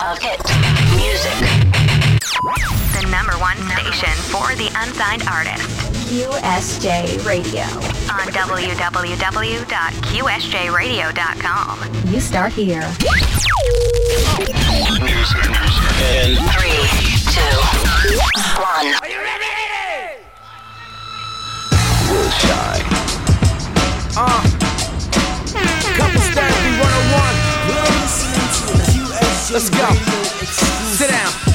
hours of hit music. The number one station for the unsigned artist. QSJ Radio. On www.qsjradio.com. You start here. Music. In three, two, one. Are you ready? Will shine. Uh. Let's go. Sit down.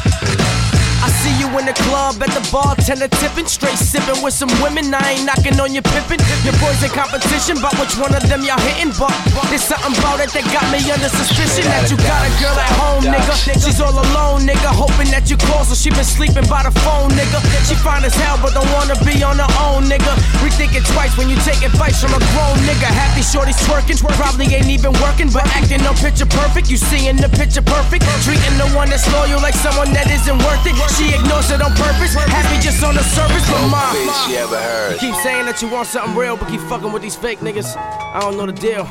See you in the club at the bartender tipping, straight sipping with some women. I ain't knocking on your pimping. Your boys in competition, but which one of them y'all hitting? But there's something about it that got me under suspicion. That you got a girl at home, nigga. She's all alone, nigga. Hoping that you call, so she been sleeping by the phone, nigga. She fine as hell, but don't wanna be on her own, nigga. Rethink it twice when you take advice from a grown nigga. Happy shorty's twerking, probably ain't even working, but acting no picture perfect. You seeing the picture perfect, treating the one that's loyal like someone that isn't worth it. She ignores it on purpose, happy just on the surface, but mom. Bitch you ever heard. Keep saying that you want something real, but keep fucking with these fake niggas. I don't know the deal.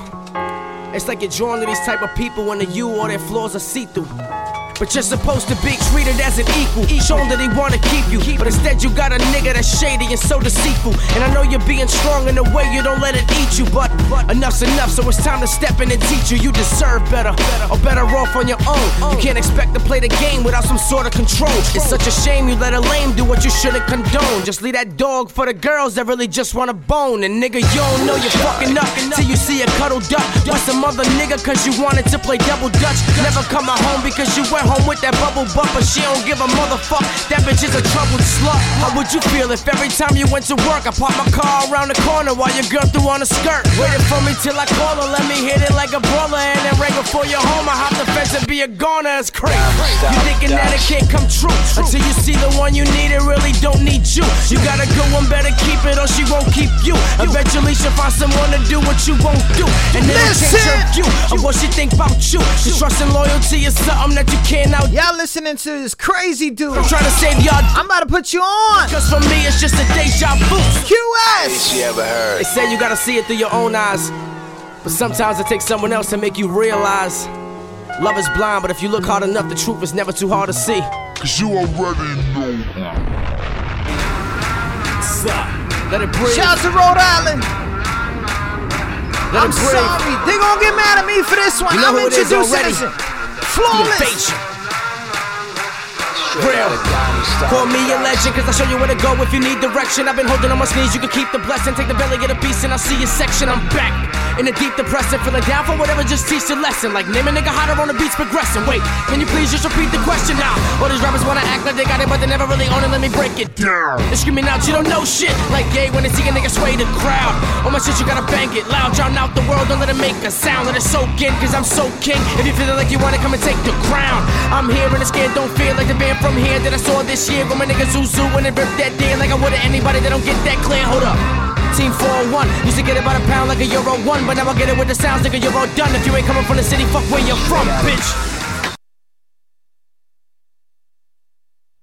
It's like you're drawn to these type of people when the you or their flaws are see-through. But you're supposed to be treated as an equal. Shown that they wanna keep you. But instead you got a nigga that's shady and so deceitful. And I know you're being strong in a way you don't let it eat you. But enough's enough, so it's time to step in and teach you. You deserve better, or better off on your own. You can't expect to play the game without some sort of control. It's such a shame you let a lame do what you shouldn't condone. Just leave that dog for the girls that really just wanna bone. And nigga, you don't know you're fucking up till you see a cuddled duck. With some other nigga cause you wanted to play double dutch. Never coming home because you went home with that bubble butt, but she don't give a motherfuck. That bitch is a troubled slut. How would you feel if every time you went to work, I parked my car around the corner while your girl threw on a skirt? Waited for me till I call her, let me hit it like a brawler, and then right before you're home, I hop the fence and be a goner. It's crazy. You thinking that it can't come true until you see the one you need, it really don't need you. You got a good one, better keep it or she won't keep you. Eventually she'll find someone to do what you won't do, and then it'll change her view of what she think about you. Cause trust and loyalty is something that you can't out. Y'all listening to this crazy dude. I'm trying to save y'all. I'm about to put you on. Cause for me, it's just a deja vu. QS. Bitch you ever heard. They say you gotta see it through your own eyes. But sometimes it takes someone else to make you realize. Love is blind, but if you look hard enough, the truth is never too hard to see. Cause you already know. Let it breathe. Shout out to Rhode Island. Let I'm sorry. They gonna get mad at me for this one. You know I'm who it is introducing already. this. Flawless. Real. Call me a legend, cause I'll show you where to go if you need direction. I've been holding on my knees, you can keep the blessing. Take the belly, get a beast, and I'll see your section. I'm back in a deep depression, feeling down for whatever, just teach the lesson. Like name a nigga hotter on the beats progressing. Wait, can you please just repeat the question now? All these rappers wanna act like they got it, but they never really own it. Let me break it down. They're screaming out, you don't know shit. Like gay when they see a nigga sway the crowd. All my shit, you gotta bang it loud, drown out the world. Don't let it make a sound, let it soak in, cause I'm so king. If you feel like you wanna come and take the crown, I'm here and it's scared, don't feel like the band from here that I saw this year. When my niggas zoo zoo and they rip that day like I would've anybody that don't get that clear. Hold up. Team 401 Used to get it by the pound like a Euro 1 But now I get it with the sounds, nigga, you're all done If you ain't coming from the city, fuck where you're from, bitch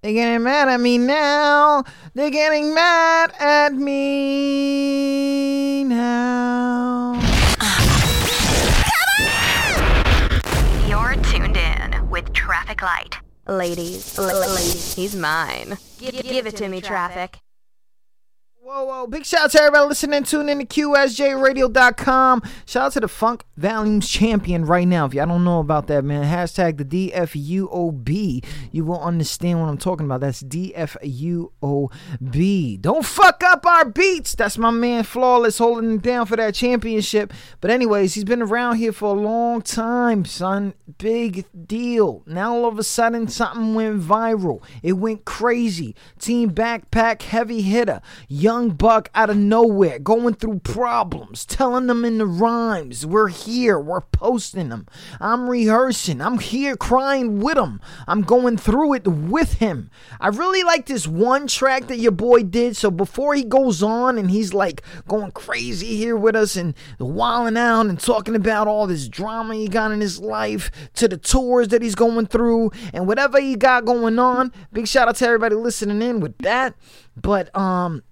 They're getting mad at me now. They're getting mad at me now. You're tuned in with Traffic Light. Ladies, ladies, he's mine. Give, give it to me, Traffic. Whoa, whoa. Big shout out to everybody listening, tuning in to QSJRadio.com. Shout out to the Funk Volumes champion right now. If y'all don't know about that, man, hashtag the DFUOB. You will understand what I'm talking about. That's DFUOB. Don't fuck up our beats. That's my man Flawless holding it down for that championship. But, anyways, he's been around here for a long time, son. Big deal. Now, all of a sudden, something went viral. It went crazy. Team Backpack Heavy Hitter. Young Buck out of nowhere, going through problems, telling them in the rhymes. We're here. We're posting them. I'm rehearsing. I'm here crying with him. I'm going through it with him. I really like this one track that your boy did. So before he goes on and he's like going crazy here with us and wilding out and talking about all this drama he got in his life to the tours that he's going through and whatever he got going on. Big shout out to everybody listening in with that. But um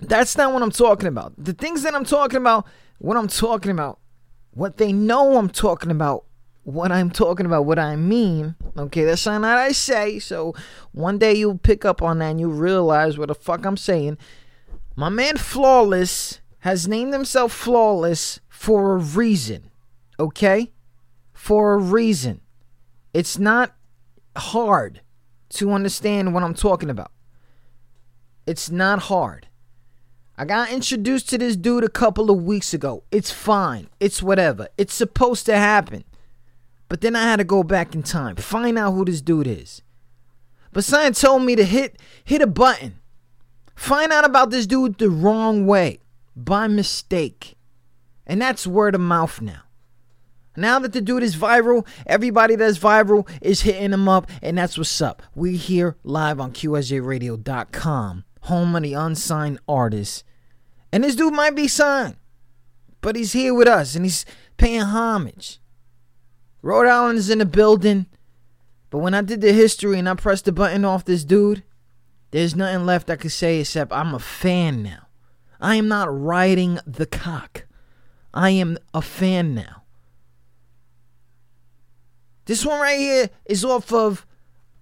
that's not what I'm talking about. The things that I'm talking about, what I'm talking about, what they know I'm talking about, what I'm talking about, what I mean. Okay, that's something that I say. So one day you'll pick up on that and you realize what the fuck I'm saying. My man Flawless has named himself Flawless for a reason. Okay? For a reason. It's not hard to understand what I'm talking about. It's not hard. I got introduced to this dude a couple of weeks ago. It's fine. It's whatever. It's supposed to happen. But then I had to go back in time, find out who this dude is. But someone told me to hit hit a button. Find out about this dude the wrong way. By mistake. And that's word of mouth now. Now that the dude is viral, everybody that's viral is hitting him up, and that's what's up. We here live on QSJRadio.com, home of the unsigned artists. And this dude might be signed, but he's here with us and he's paying homage. Rhode Island is in the building, but when I did the history and I pressed the button off this dude, there's nothing left I could say except I'm a fan now. I am not riding the cock. I am a fan now. This one right here is off of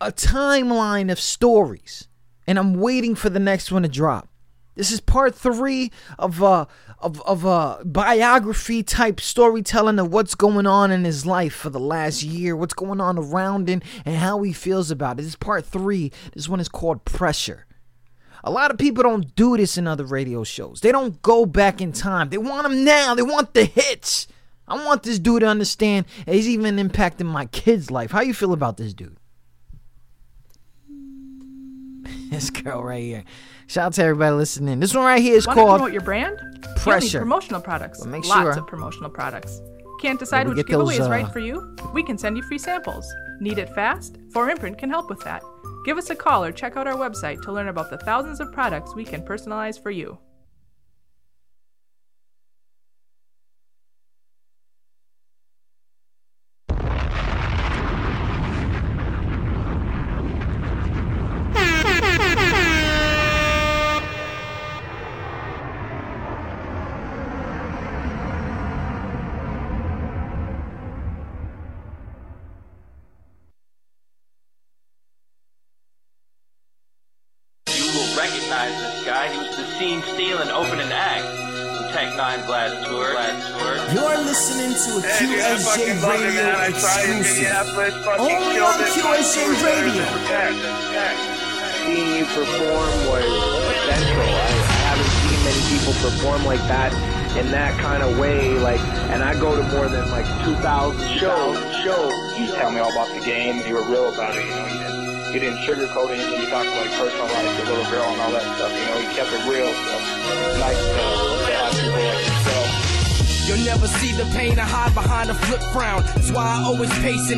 a timeline of stories, and I'm waiting for the next one to drop. This is part three of a of of a biography type storytelling of what's going on in his life for the last year, what's going on around him, and how he feels about it. This is part three. This one is called Pressure. A lot of people don't do this in other radio shows. They don't go back in time. They want them now. They want the hits. I want this dude to understand he's even impacting my kid's life. How you feel about this dude? this girl right here. Shout out to everybody listening. This one right here is Want to called promote your brand? Pressure. promotional products. Well, make Lots sure- of promotional products. Can't decide which get those, giveaway is uh, right for you? We can send you free samples. Need it fast? 4imprint can help with that. Give us a call or check out our website to learn about the thousands of products we can personalize for. You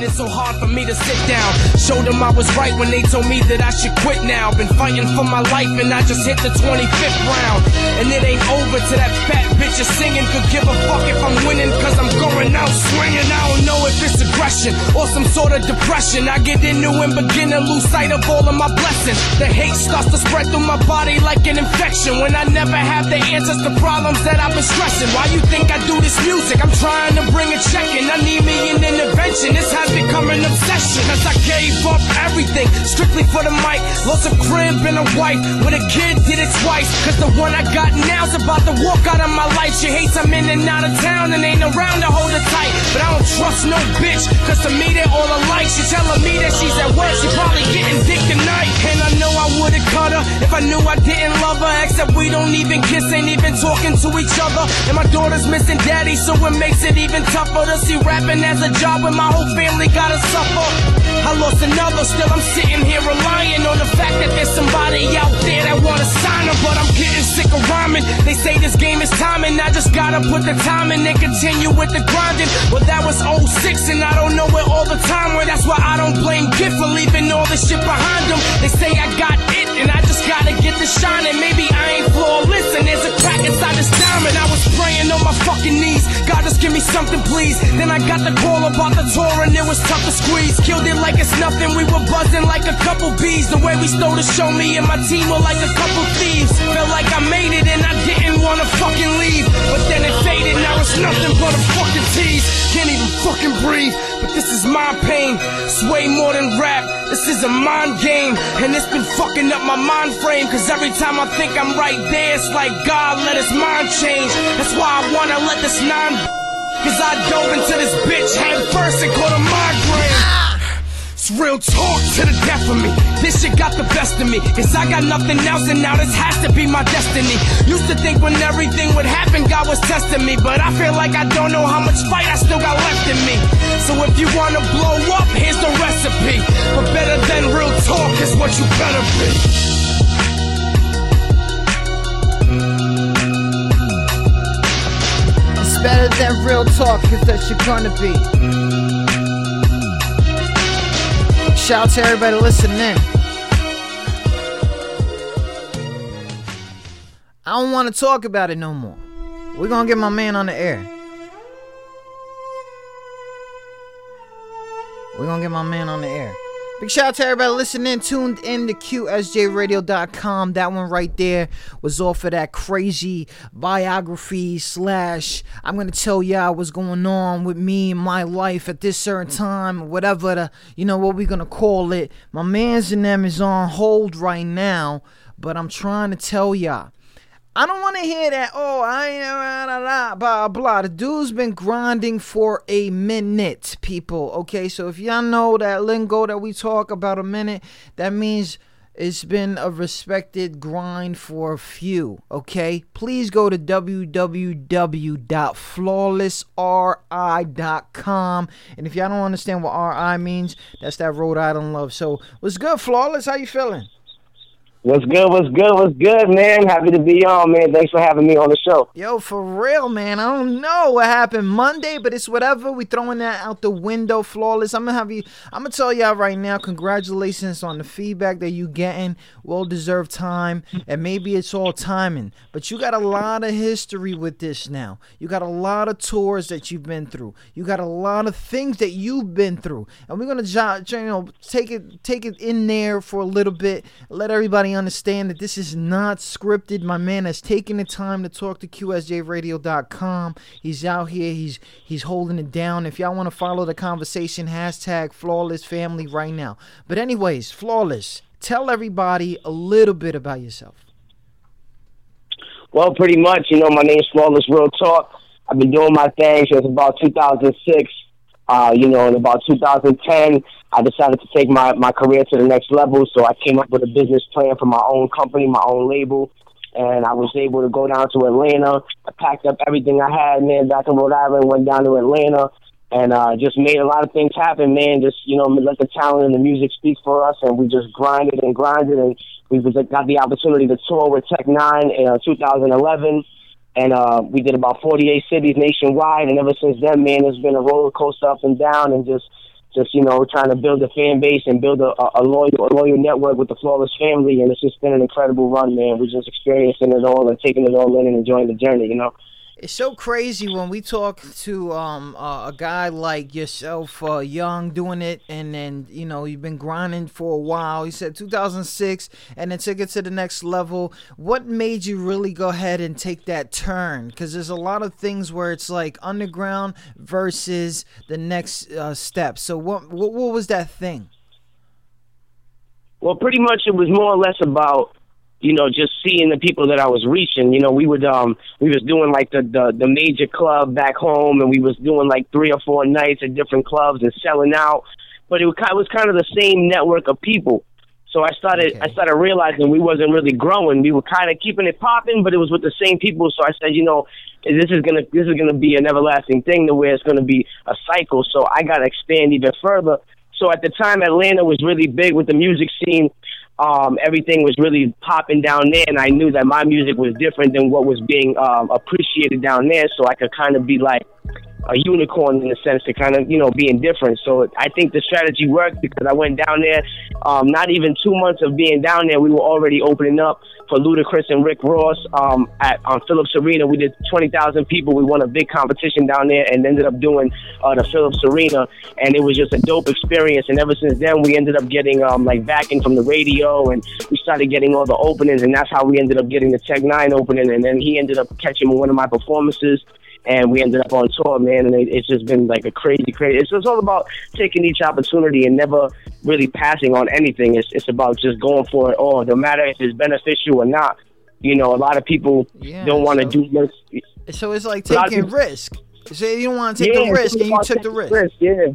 it's so hard for me to sit down. Showed them I was right when they told me that I should quit now. Been fighting for my life and I just hit the 25th round. And it ain't over till that fat bitch is singing. Could give a fuck if I'm winning cause I'm going out swinging. I don't know if it's aggression or some sort of depression. I get into and begin to lose sight of all of my blessings. The hate starts to spread through my body like an infection. When I never have the answers to problems that I've been stressing. Why you think I do this music? I'm trying to bring a check in. I need me an intervention. This has become an obsession. Cause I gave up everything strictly for the mic. Lost a crib and a wife. With a kid, did it twice. Cause the one I got now's about to walk out of my life. She hates I'm in and out of town and ain't around to hold her tight. But I don't trust no bitch. Cause to me they're all alike. She telling me that she's at work. She probably getting dick tonight. And I know I would've cut her if I knew I didn't love her. Except we don't even kiss, ain't even talking to each other. And my daughter's missing daddy, so it makes it even tougher to see rapping as a job when my whole family gotta suffer. I lost another, still I'm sitting here relying on the fact that there's somebody out there that wanna sign her. But I'm getting sick of rhyming. They say this game is timing. I just gotta put the time in and continue with the grinding. Well, that was 06 and I don't know where all the time went. That's why I don't blame Gift for leaving all this shit behind them. They say I got it and I just gotta get the shine. And maybe I ain't flawless and there's a crack inside this diamond. I was praying on my fucking knees. God, just give me something, please. Then I got the call about the tour and it was tough to squeeze. Killed it like it's nothing. We were buzzing like a couple bees. The way we stole the show, me and my team were like a couple thieves. Felt like I made it and I didn't wanna fucking leave. But then it faded, now it's nothing but a fucking tease. Can't even fucking breathe, but this is my pain. It's way more than rap. This is a mind game, and it's been fucking up my mind frame. Cause every time I think I'm right there, it's like God let his mind change. That's why I wanna let this nine. Cause I dove into this bitch head first and caught a migraine. It's real talk to the death of me. This shit got the best of me. Cause I got nothing else, and now this has to be my destiny. Used to think when everything would happen, God was testing me. But I feel like I don't know how much fight I still got left in me. So if you wanna blow up, here's the recipe. But better than real talk is what you better be. Better than real talk, cause that's you're gonna be. Shout out to everybody listening in. I don't want to talk about it no more. We're gonna get my man on the air. We're gonna get my man on the air. Big shout out to everybody listening, tuned in to QSJRadio.com. That one right there was off of that crazy biography slash I'm gonna tell y'all what's going on with me and my life at this certain time, whatever the you know what we're gonna call it. My man's and them is on hold right now, but I'm trying to tell y'all. I don't want to hear that. Oh, I blah, blah, blah, blah. The dude's been grinding for a minute, people. Okay, so if y'all know that lingo that we talk about a minute, that means it's been a respected grind for a few. Okay, please go to www.flawlessri.com. And if y'all don't understand what RI means, that's that Rhode Island love. So, what's good, Flawless? How you feeling? What's good? What's good? What's good, man? Happy to be on, man. Thanks for having me on the show. Yo, for real, man. I don't know what happened Monday, but it's whatever. We throwing that out the window, flawless. I'm gonna have you. I'm gonna tell y'all right now. Congratulations on the feedback that you getting. Well deserved time, and maybe it's all timing. But you got a lot of history with this now. You got a lot of tours that you've been through. You got a lot of things that you've been through, and we're gonna you know take it take it in there for a little bit. Let everybody understand that this is not scripted. My man has taken the time to talk to QSJRadio.com. He's out here. He's he's holding it down. If y'all want to follow the conversation, hashtag Flawless Family right now. But anyways, Flawless, tell everybody a little bit about yourself. Well, pretty much, you know, my name's Flawless Real Talk. I've been doing my thing since about 2006. Uh, you know, in about 2010, I decided to take my, my career to the next level. So I came up with a business plan for my own company, my own label. And I was able to go down to Atlanta. I packed up everything I had, man, back in Rhode Island, went down to Atlanta, and uh, just made a lot of things happen, man. Just, you know, let the talent and the music speak for us. And we just grinded and grinded. And we was, got the opportunity to tour with Tech N9ne in uh, 2011 and uh, we did about 48 cities nationwide. And ever since then, man, it's been a roller coaster up and down, and just, just you know, trying to build a fan base and build a, a loyal, a loyal network with the Flawless family. And it's just been an incredible run, man. We're just experiencing it all and taking it all in and enjoying the journey, you know. It's so crazy when we talk to um, uh, a guy like yourself, uh, young, doing it, and then you know you've been grinding for a while. You said 2006, and then took it to the next level. What made you really go ahead and take that turn? Because there's a lot of things where it's like underground versus the next uh, step. So what, what what was that thing? Well, pretty much it was more or less about you know, just seeing the people that I was reaching. You know, we would um we was doing like the the, the major club back home, and we was doing like three or four nights at different clubs and selling out. But it was kind, was kind of the same network of people. So I started Okay. I started realizing we wasn't really growing. We were kind of keeping it popping, but it was with the same people. So I said, you know, this is gonna this is gonna be an everlasting thing to where it's gonna be a cycle. So I gotta expand even further. So at the time, Atlanta was really big with the music scene. Um, everything was really popping down there, and I knew that my music was different than what was being um, appreciated down there. So I could kind of be like a unicorn in the sense to kind of you know being different. So I think the strategy worked because I went down there. Um, not even two months of being down there, we were already opening up for Ludacris and Rick Ross um, at on Phillips Arena. We did twenty thousand people. We won a big competition down there and ended up doing uh, the Phillips Arena, and it was just a dope experience. And ever since then, we ended up getting um, like backing from the radio, and we started getting all the openings, and that's how we ended up getting the Tech N9ne opening. And then he ended up catching one of my performances and we ended up on tour, man. And it, it's just been like a crazy, crazy. It's just all about taking each opportunity and never really passing on anything. It's it's about just going for it all, no matter if it's beneficial or not. You know, a lot of people Yeah, don't want to so- do this. So it's like A lot of taking people- risk. So you don't want to take Yeah, the risk, and you took the taking risk. Yeah.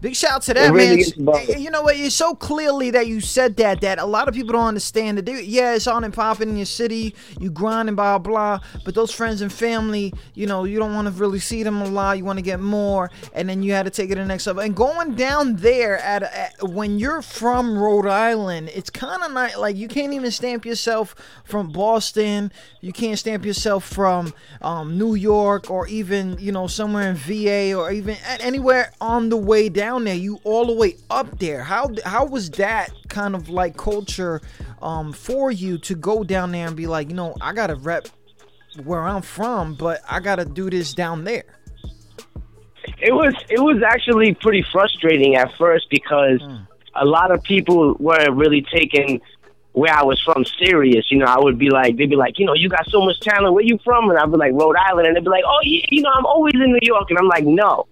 Big shout out to that, really man. is about Y- You know what? It's so clearly that you said that that a lot of people don't understand that. They, yeah, it's on and popping in your city. You grinding, blah blah. But those friends and family, you know, you don't want to really see them a lot. You want to get more, and then you had to take it to the next level. And going down there at, at when you're from Rhode Island, it's kind of not like you can't even stamp yourself from Boston. You can't stamp yourself from um, New York or even you know somewhere in VA or even anywhere on the way down there. You all the way up there. How how was that kind of like culture um, for you to go down there and be like, you know, I gotta rep where I'm from, but I gotta do this down there. It was it was actually pretty frustrating at first because a lot of people weren't really taking where I was from serious. You know, I would be like, they'd be like, you know, you got so much talent. Where you from? And I'd be like, Rhode Island. And they'd be like, oh yeah, you know, I'm always in New York. And I'm like, no,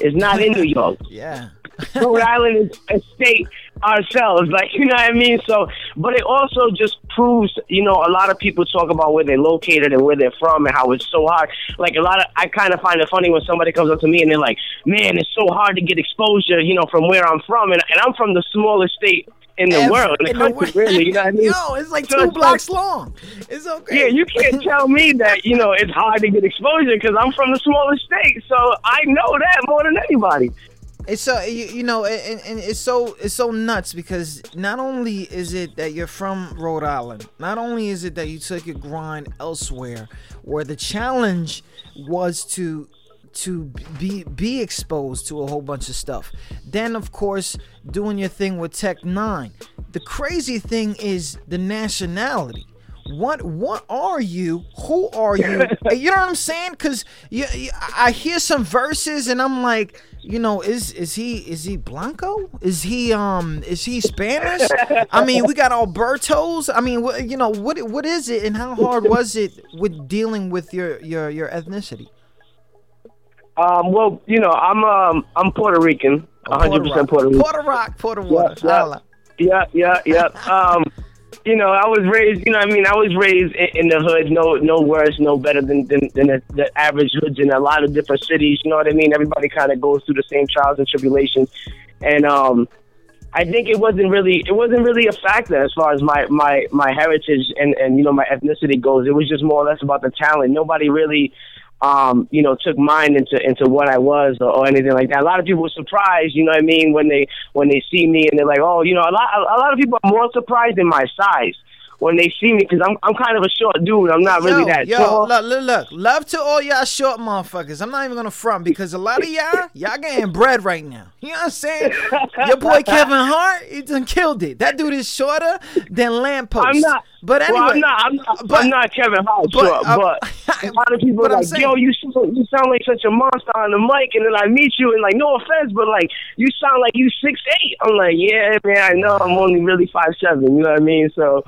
it's not in New York. Yeah. Rhode Island is a state ourselves, like you know what I mean. So, but it also just proves, you know, a lot of people talk about where they're located and where they're from and how it's so hard. Like a lot of, I kind of find it funny when somebody comes up to me and they're like, "Man, it's so hard to get exposure," you know, from where I'm from, and, and I'm from the smallest state in the Ever world, in the in the country, really. You know what I mean? Yo, it's like So two it's blocks long. It's okay. Yeah, you can't tell me that you know it's hard to get exposure because I'm from the smallest state, so I know that more than anybody. It's so you, you know, and, and it's so it's so nuts because not only is it that you're from Rhode Island, not only is it that you took your grind elsewhere, where the challenge was to to be be exposed to a whole bunch of stuff. Then of course doing your thing with Tech N9ne. The crazy thing is the nationality. What what are you? Who are you? you know what I'm saying? Because I hear some verses and I'm like, you know, is is he is he Blanco? Is he um is he Spanish? I mean, we got Albertos. I mean, what, you know, what what is it and how hard was it with dealing with your your your ethnicity? Um, well, you know, I'm um, I'm Puerto Rican, Oh, 100 Puerto percent Rock. Puerto Rican. Puerto Rock, Puerto Water. Yeah, Holla. yeah, yeah, yeah. Um, you know, I was raised. You know, what I mean, I was raised in, in the hood. No, no worse, no better than than, than the, the average hoods in a lot of different cities. You know what I mean? Everybody kind of goes through the same trials and tribulations, and um, I think it wasn't really it wasn't really a factor as far as my my my heritage and and you know my ethnicity goes. It was just more or less about the talent. Nobody really um, you know, took mine into into what I was or, or anything like that. A lot of people were surprised, you know what I mean, when they when they see me and they're like, oh, you know, a lot a lot of people are more surprised in my size when they see me because I'm I'm kind of a short dude. I'm not really yo, that yo, tall. look, look, look. Love to all y'all short motherfuckers. I'm not even gonna front because a lot of y'all, y'all getting bread right now. You know what I'm saying? Your boy Kevin Hart, he done killed it. That dude is shorter than lamppost. I'm not. But anyway, well, I'm not. I'm not, but- I'm not Kevin Hart, but, short, uh, but a lot of people are like, saying- "Yo, you sound, you sound like such a monster on the mic," and then I meet you and like, no offense, but like, you sound like you six eight. I'm like, yeah, man, I know. I'm only really five seven. You know what I mean? So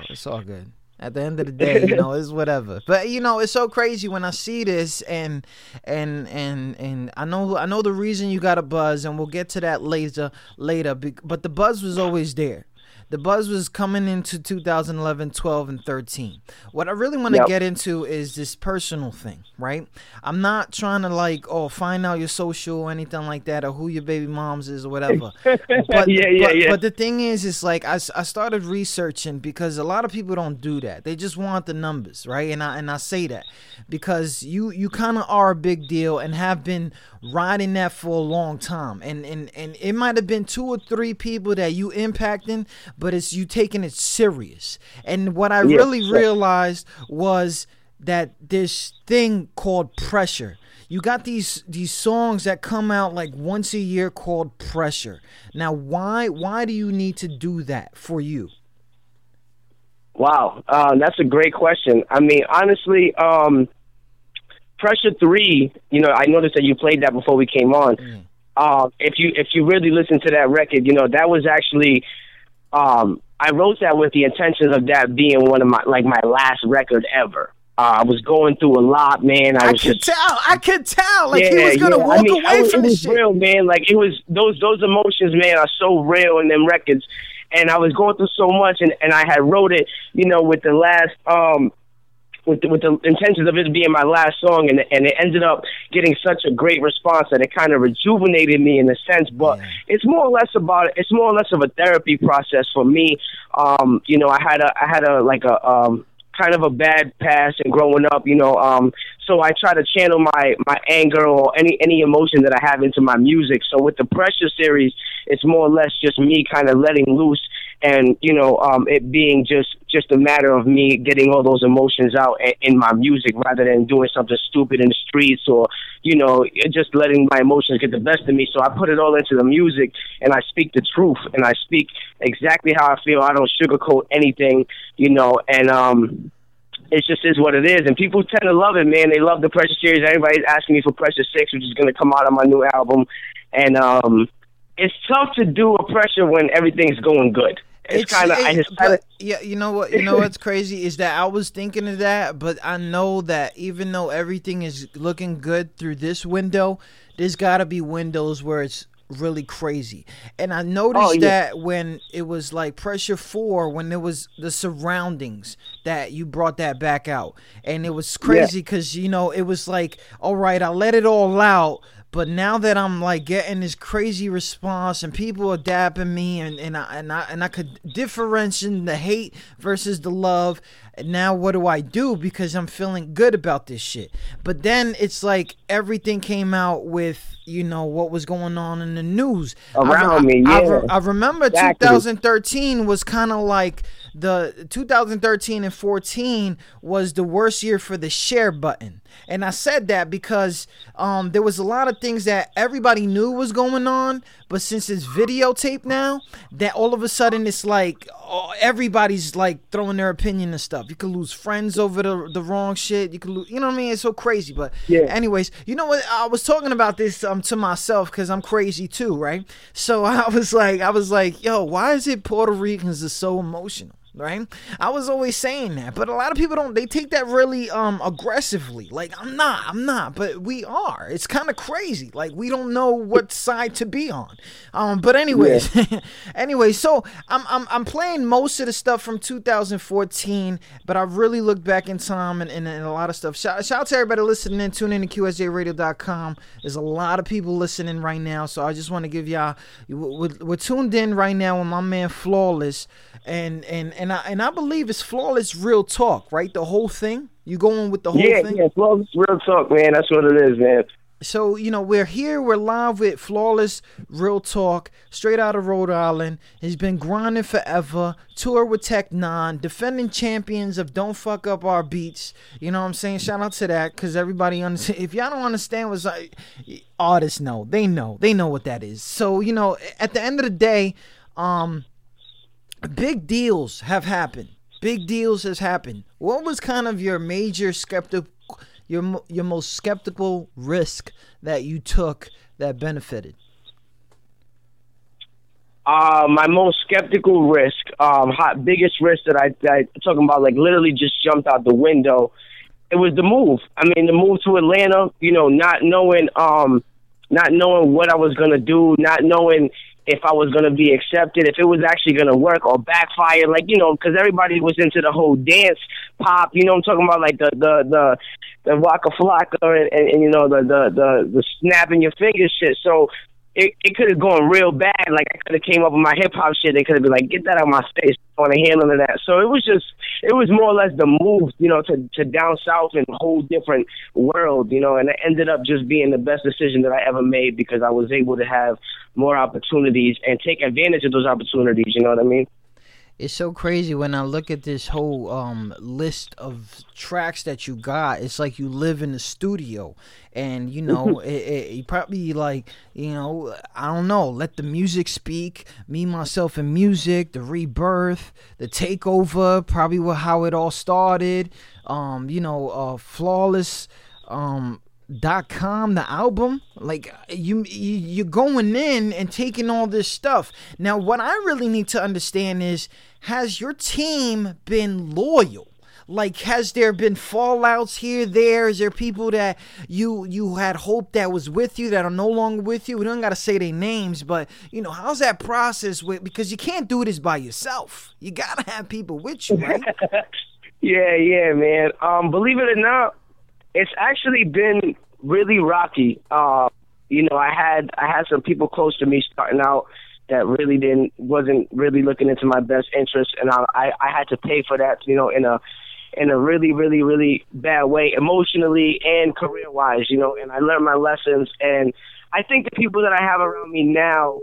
good. At the end of the day, you know, it's whatever. But you know, it's so crazy when I see this and and and and I know I know the reason you got a buzz and we'll get to that later later but the buzz was always there. The buzz was coming into 2011, 12 and 13. What I really want to Yep. get into is this personal thing, right? I'm not trying to like oh find out your social or anything like that or who your baby moms is or whatever. But, Yeah, yeah, but, yeah. but the thing is, it's like I, I started researching because a lot of people don't do that. They just want the numbers, right? And I and I say that because you you kind of are a big deal and have been riding that for a long time. And and and it might have been two or three people that you impacting, but it's you taking it serious. And what I Yeah, really sure. realized was that this thing called pressure you got these these songs that come out like once a year called pressure now why why do you need to do that for you Wow, uh, that's a great question. I mean, honestly, um, Pressure Three. You know, I noticed that you played that before we came on. Uh, if you if you really listen to that record, you know that was actually um, I wrote that with the intentions of that being one of my like my last record ever. Uh, I was going through a lot, man. I I was could just tell. I could tell. Like he was gonna yeah. walk I mean, away was- from it was shit. real, man. Like it was those those emotions, man, are so real in them records. And I was going through so much, and and I had wrote it, you know, with the last um. With the, with the intentions of it being my last song, and and it ended up getting such a great response that it kind of rejuvenated me in a sense. But it's more or less about it's more or less of a therapy process for me. Um, you know, I had a I had a like a um kind of a bad past and growing up, you know. Um, so I try to channel my my anger or any any emotion that I have into my music. So with the Pressure series, it's more or less just me kind of letting loose, and you know, um, it being just just a matter of me getting all those emotions out i- in my music rather than doing something stupid in the streets or you know just letting my emotions get the best of me. So I put it all into the music and I speak the truth and I speak exactly how I feel. I don't sugarcoat anything, you know, and um it just is what it is, and people tend to love it, man. They love the Pressure series. Everybody's asking me for Pressure Six, which is going to come out on my new album, and um, it's tough to do a Pressure when everything's going good. It's, kind of, I it- just kind of, yeah. You know what? You know what's crazy is that I was thinking of that, but I know that even though everything is looking good through this window, there's got to be windows where it's really crazy. And I oh, noticed Oh, yeah. that when it was like pressure four, when there was the surroundings that you brought that back out, and it was crazy because you know it was like, all right, I let it all out. But now that I'm like getting this crazy response and people are dapping me and, and I and I and I could differentiate the hate versus the love. And now what do I do? Because I'm feeling good about this shit. But then it's like everything came out with you know what was going on in the news Around I, me, I, yeah. I remember Exactly. 2013 was kind of like the 2013 and 14 was the worst year for the share button. And I said that because um, there was a lot of things that everybody knew was going on, but since it's videotaped now, that all of a sudden it's like oh, everybody's like throwing their opinion and stuff. You could lose friends over the the wrong shit. You could lose, you know what I mean? It's so crazy. But Yeah. anyways, you know what? I was talking about this um to myself because I'm crazy too, right? So I was like, I was like, yo, why is it Puerto Ricans are so emotional? Right, I was always saying that, but a lot of people don't. They take that really um aggressively. Like I'm not, I'm not, but we are. It's kind of crazy. Like we don't know what side to be on. Um, but anyways, anyway, so I'm I'm I'm playing most of the stuff from 2014, but I really looked back in time and, and, and a lot of stuff. Shout, shout out to everybody listening in. Tune in to QSJRadio.com. There's a lot of people listening right now, so I just want to give y'all. We're, we're tuned in right now with my man Flawless, and and and I and I believe it's Flawless Real Talk, right? The whole thing. You going with the whole yeah, thing? yeah. It's real talk, man. That's what it is, man. So, you know, we're here, we're live with Flawless Real Talk, straight out of Rhode Island. He's been grinding forever, tour with Tech N9ne, defending champions of Don't Fuck Up Our Beats. You know what I'm saying? Shout out to that, because everybody understand. If y'all don't understand what's like, artists know, they know, they know what that is. So, you know, at the end of the day, um, big deals have happened. Big deals has happened. What was kind of your major skeptic, your your most skeptical risk that you took that benefited? Uh, my most skeptical risk, um, hot, biggest risk that I, that I talking about, like literally just jumped out the window. It was the move. I mean, the move to Atlanta. You know, not knowing, um, not knowing what I was gonna do, not knowing if I was gonna be accepted, if it was actually gonna work or backfire. Like you know, because everybody was into the whole dance pop. You know, I'm talking about like the the the the waka flocka and, and, and you know the the the the snapping your fingers shit. So it, it could have gone real bad. Like I could have came up with my hip hop shit. They could have been like, "Get that out of my face." I want to handle that. So it was just, it was more or less the move, you know, to to down south in a whole different world, you know. And it ended up just being the best decision that I ever made because I was able to have more opportunities and take advantage of those opportunities. You know what I mean? It's so crazy when I look at this whole um, list of tracks that you got. It's like you live in the studio, and you know, it, it, you probably like, you know, I don't know. Let the music speak. Me, myself, and music. The rebirth, the takeover. Probably how it all started. Um, you know, uh, flawless. Um, dot com the album like you, you you're going in and taking all this stuff now what i really need to understand is has your team been loyal Like, has there been fallouts here, there? Is there people that you you had hoped that was with you that are no longer with you? We don't gotta say their names, but you know, how's that process with because you can't do this by yourself. You gotta have people with you, right? Yeah, yeah, man. Um, believe it or not, it's actually been really rocky. Uh, you know, I had I had some people close to me starting out that really didn't wasn't really looking into my best interest, and I I, I had to pay for that. You know, in a in a really, really, really bad way, emotionally and career wise. You know, and I learned my lessons, and I think the people that I have around me now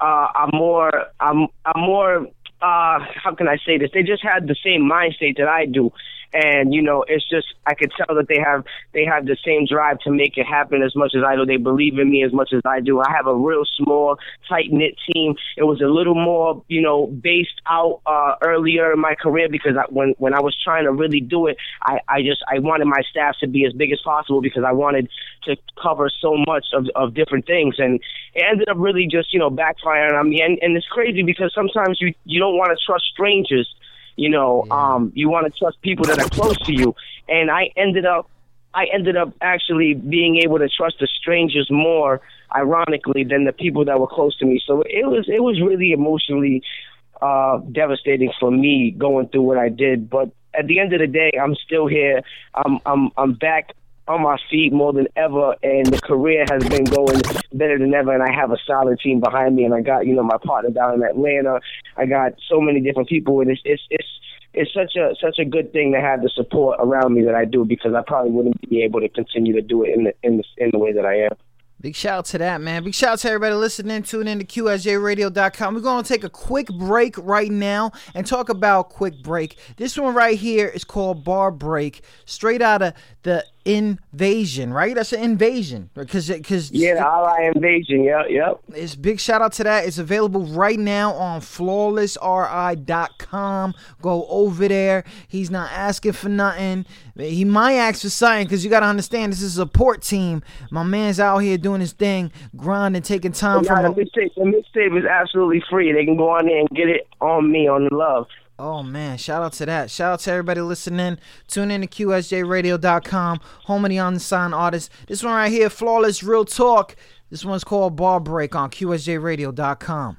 uh, are more I'm I'm more uh how can I say this? They just had the same mind state that I do. And, you know, it's just I could tell that they have they have the same drive to make it happen as much as I do. They believe in me as much as I do. I have a real small, tight knit team. It was a little more, you know, based out uh earlier in my career because I, when when I was trying to really do it, I I just I wanted my staff to be as big as possible because I wanted to cover so much of of different things and it ended up really just, you know, backfiring on me and, and it's crazy because sometimes you you don't want to trust strangers you know, um, you want to trust people that are close to you. And I ended up, I ended up actually being able to trust the strangers more, ironically, than the people that were close to me. So it was, it was really emotionally uh, devastating for me going through what I did. But at the end of the day, I'm still here. I'm, I'm, I'm back on my feet more than ever, and the career has been going better than ever. And I have a solid team behind me, and I got you know my partner down in Atlanta. I got so many different people, and it's it's it's it's such a such a good thing to have the support around me that I do because I probably wouldn't be able to continue to do it in the in the in the way that I am. Big shout out to that, man. Big shout out to everybody listening, tuning in to QSJRadio.com. We're going to take a quick break right now and talk about Quick Break. This one right here is called Bar Break, straight out of the Invasion, right? That's an invasion. Because, because Yeah, the Ally Invasion, yep, yep. It's big shout out to that. It's available right now on flawlessri.com. Go over there. He's not asking for nothing. He might ask for something because you got to understand this is a support team. My man's out here doing his thing, grinding, taking time Nah, from the mixtape, the mixtape is absolutely free. They can go on there and get it on me on the love. Oh man, shout out to that. Shout out to everybody listening. Tune in to QSJRadio.com, home of the unsigned artists. This one right here, Flawless Real Talk. This one's called Bar Break on QSJRadio.com.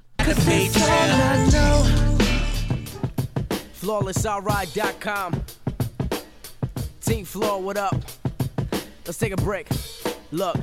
FlawlessRI.com. Team Floor, what up? Let's take a break. Look.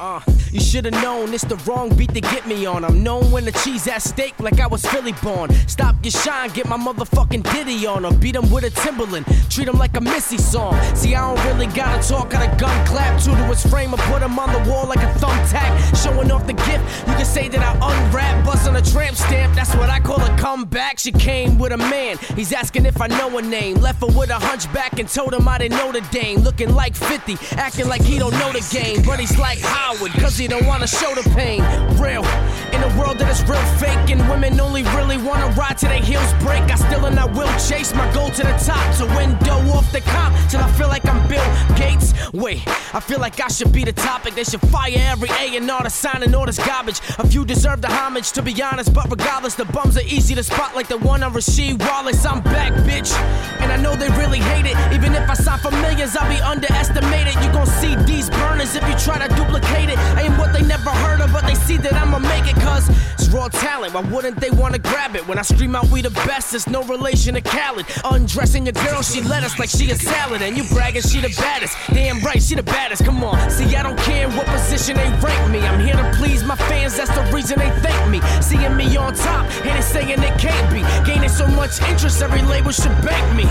Uh, you should have known it's the wrong beat to get me on. I'm known when the cheese at stake like I was Philly born. Stop your shine, get my motherfucking ditty on. Or beat him with a Timberland, treat him like a Missy song. See, I don't really gotta talk, got a gun clap to to his frame or put him on the wall like a thumbtack. Showing off the gift, you can say that I unwrap, busting a tramp stamp. That's what I call a comeback. She came with a man, he's asking if I know a name. Left her with a hunchback and told him I didn't know the dame. Looking like 50, acting like he don't know the game. But he's like Howard, cause he don't wanna show the pain. Real, in a world that is real fake, and women only really wanna ride till their heels break. I still and I will chase my goal to the top, to window off the comp till I feel like I'm Bill Gates. Wait, I feel like I should be the topic. They should fire every A and R to signing all this garbage. A few deserve the homage, to be honest, but regardless, the bums are easy to spot like the one on Rasheed Wallace. I'm back, bitch, and I know they really hate it. Even if I sign for millions, I'll be underestimated. You gon' see these burners if you try to duplicate it. I am what they never heard of, but they see that I'ma make it, cause it's raw talent. Why wouldn't they wanna grab it? When I scream out, we the best, it's no relation to Khaled. Undressing your girl, she let us like she a salad, and you bragging she the baddest. Damn right, she the baddest. Come on, see, I don't care what position they rank me. I'm here to please my fans, that's the reason they thank me. Seeing me on top, and they saying it can't be. Gaining so much interest, every label should bank me.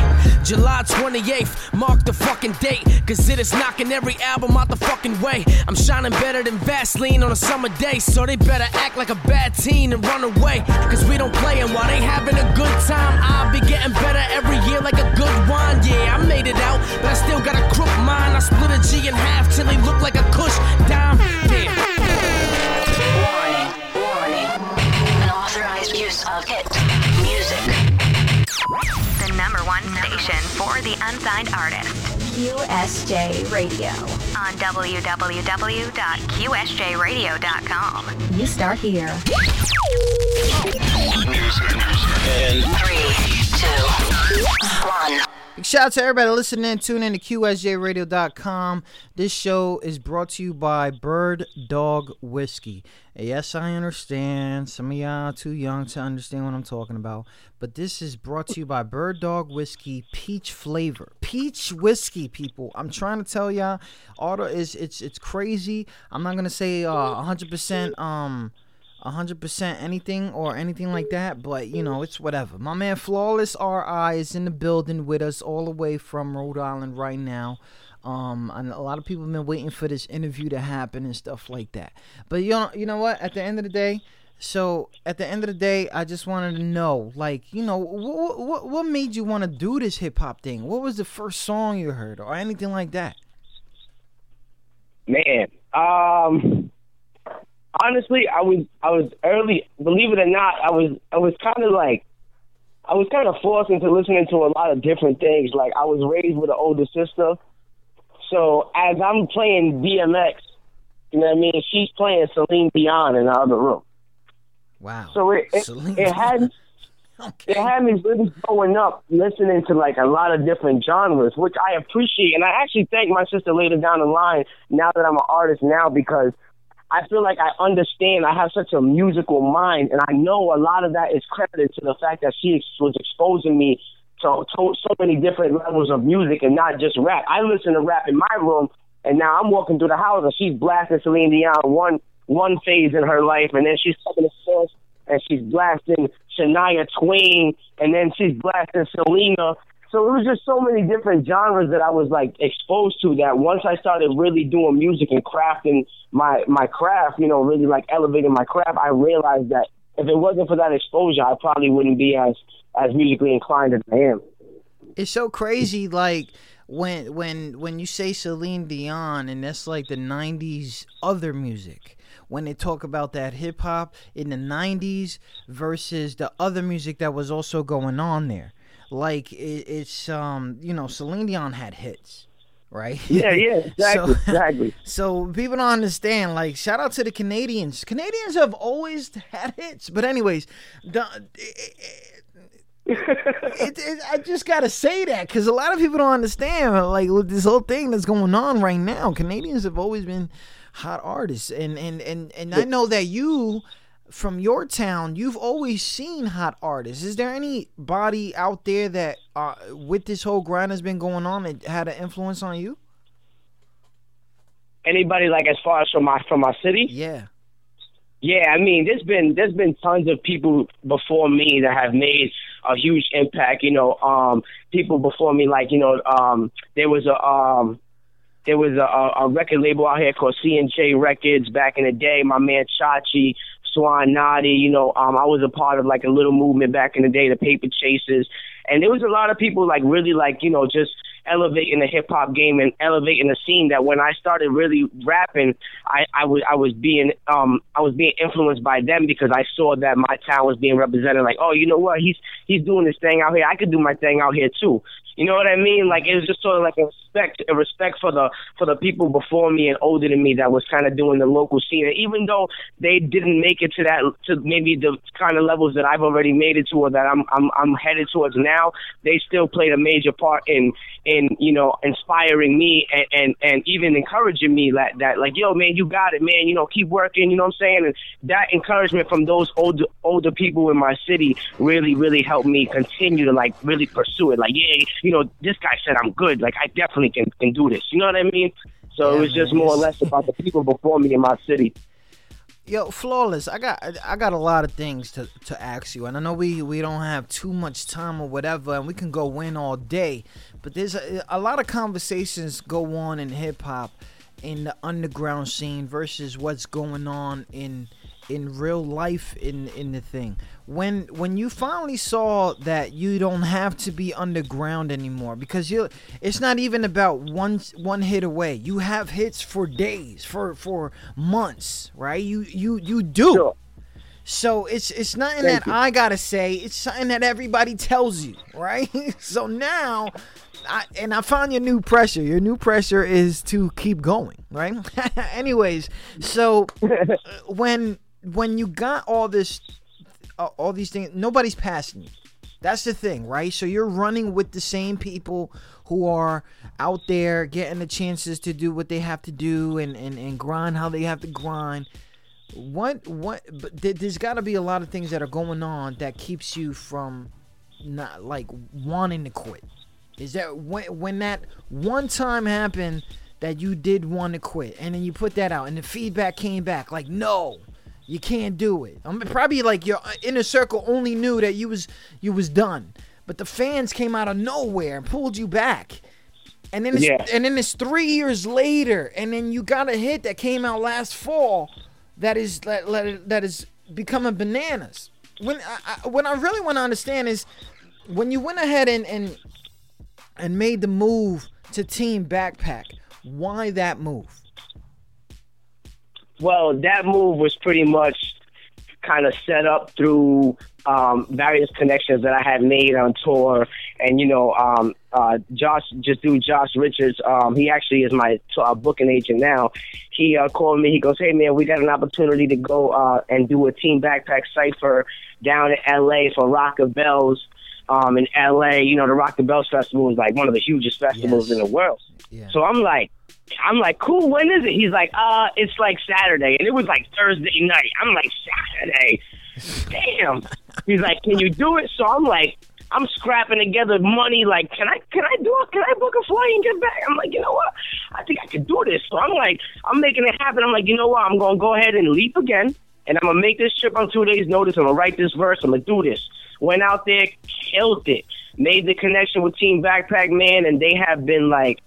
July 28th, mark the fucking date, cause it is knocking every album out the fucking way. I'm shining better than Vaseline on a summer day, so they better act like a bad teen and run away. Cause we don't play, and while they having a good time, I'll be getting better every year like a good wine. Yeah, I made it out, but I still got a crook mind. I split a G in half till he look like a kush dime. Damn. Warning, warning. Use of hit music. The number one station for the unsigned artist. QSJ Radio. On www.qsjradio.com. You start here. In three, two, one. Shout out to everybody listening. Tune in to QSJRadio.com. This show is brought to you by Bird Dog Whiskey. Yes, I understand. Some of y'all too young to understand what I'm talking about. But this is brought to you by Bird Dog Whiskey Peach Flavor. Peach whiskey, people. I'm trying to tell y'all, auto is it's it's crazy. I'm not gonna say uh 100% um 100% anything or anything like that, but you know, it's whatever. My man Flawless RI is in the building with us all the way from Rhode Island right now. Um, and a lot of people have been waiting for this interview to happen and stuff like that. But you know, you know what? At the end of the day, so at the end of the day, I just wanted to know, like, you know, what what, what made you want to do this hip hop thing? What was the first song you heard, or anything like that? Man, um, honestly, I was I was early. Believe it or not, I was I was kind of like I was kind of forced into listening to a lot of different things. Like I was raised with an older sister, so as I'm playing DMX, you know what I mean. She's playing Celine Dion in the other room. Wow. So it it, Celine it had it had me really growing up listening to like a lot of different genres, which I appreciate, and I actually thank my sister later down the line. Now that I'm an artist now, because I feel like I understand. I have such a musical mind, and I know a lot of that is credited to the fact that she ex- was exposing me to, to so many different levels of music and not just rap. I listen to rap in my room, and now I'm walking through the house and she's blasting Celine Dion one one phase in her life, and then she's coming to source and she's blasting Shania Twain, and then she's blasting Selena. So it was just so many different genres that I was like exposed to that once I started really doing music and crafting my my craft, you know, really like elevating my craft, I realized that if it wasn't for that exposure, I probably wouldn't be as as musically inclined as I am. It's so crazy, like when when when you say Celine Dion, and that's like the '90s other music. When they talk about that hip hop in the '90s versus the other music that was also going on there, like it, it's um you know Celine Dion had hits. Right. Yeah, yeah, exactly, exactly. So people don't understand. Like, shout out to the Canadians. Canadians have always had hits, but anyways, the, it, it, I just gotta say that because a lot of people don't understand like with this whole thing that's going on right now. Canadians have always been hot artists, and and and and I know that you from your town, you've always seen hot artists. Is there anybody out there that uh, with this whole grind has been going on that had an influence on you? Anybody like as far as from my from my city? Yeah. Yeah, I mean, there's been there's been tons of people before me that have made a huge impact. You know, um, people before me, like you know, um, there was a um, there was a, a record label out here called C and J Records back in the day. My man Chachi, Swan Naughty, you know, um, I was a part of like a little movement back in the day, the Paper Chasers, and there was a lot of people like really like you know just elevating the hip hop game and elevating the scene that when I started really rapping, I, I was I was being um I was being influenced by them because I saw that my town was being represented like, oh, you know what, he's he's doing this thing out here. I could do my thing out here too. You know what I mean? Like it was just sort of like a respect, a respect for the for the people before me and older than me that was kind of doing the local scene. And even though they didn't make it to that to maybe the kind of levels that I've already made it to or that I'm I'm I'm headed towards now, they still played a major part in in you know inspiring me and and, and even encouraging me that that like yo man you got it man you know keep working you know what I'm saying and that encouragement from those older older people in my city really really helped me continue to like really pursue it like yeah you know this guy said I'm good like I definitely can can do this you know what I mean so it was just more or less about the people before me in my city. Yo, flawless. I got I got a lot of things to, to ask you, and I know we we don't have too much time or whatever, and we can go in all day. But there's a, a lot of conversations go on in hip hop, in the underground scene versus what's going on in in real life in in the thing. When when you finally saw that you don't have to be underground anymore because you it's not even about one one hit away. You have hits for days, for for months, right? You you you do. Sure. So it's it's nothing Thank that you. I gotta say. It's something that everybody tells you, right? so now, I, and I found your new pressure. Your new pressure is to keep going, right? Anyways, so when when you got all this, uh, all these things, nobody's passing you, That's the thing, right? So you're running with the same people who are out there getting the chances to do what they have to do and, and, and grind how they have to grind. What what but there- there's got to be a lot of things that are going on that keeps you from not like wanting to quit. Is that when when that one time happened that you did want to quit and then you put that out and the feedback came back like no you can't do it. I'm probably like your uh, inner circle only knew that you was you was done, but the fans came out of nowhere and pulled you back. And then it's, Yeah. and then it's three years later, and then you got a hit that came out last fall that is that that, is becoming bananas. When I, I, what I really want to understand is when you went ahead and and and made the move to Team Backpack. Why that move? Well, that move was pretty much kind of set up through um, various connections that I had made on tour. And, you know, um, uh, Josh, just do Josh Richards, um, he actually is my uh, booking agent now. He uh, called me. He goes, hey, man, we got an opportunity to go uh, and do a team backpack cipher down in L.A. for Rock the Bells. Um, in LA, you know, the Rock the Bells Festival is like one of the hugest festivals in the world. So I'm like, I'm like, cool. When is it? He's like, uh, it's like Saturday, and it was like Thursday night. I'm like, Saturday. Damn. He's like, can you do it? So I'm like, I'm scrapping together money. Like, can I, can I do it? Can I book a flight and get back? I'm like, you know what? I think I can do this. So I'm like, I'm making it happen. I'm like, you know what? I'm gonna go ahead and leap again, and I'm gonna make this trip on two days' notice. I'm gonna write this verse. I'm gonna do this. Went out there, killed it. Made the connection with Team Backpack Man, and they have been like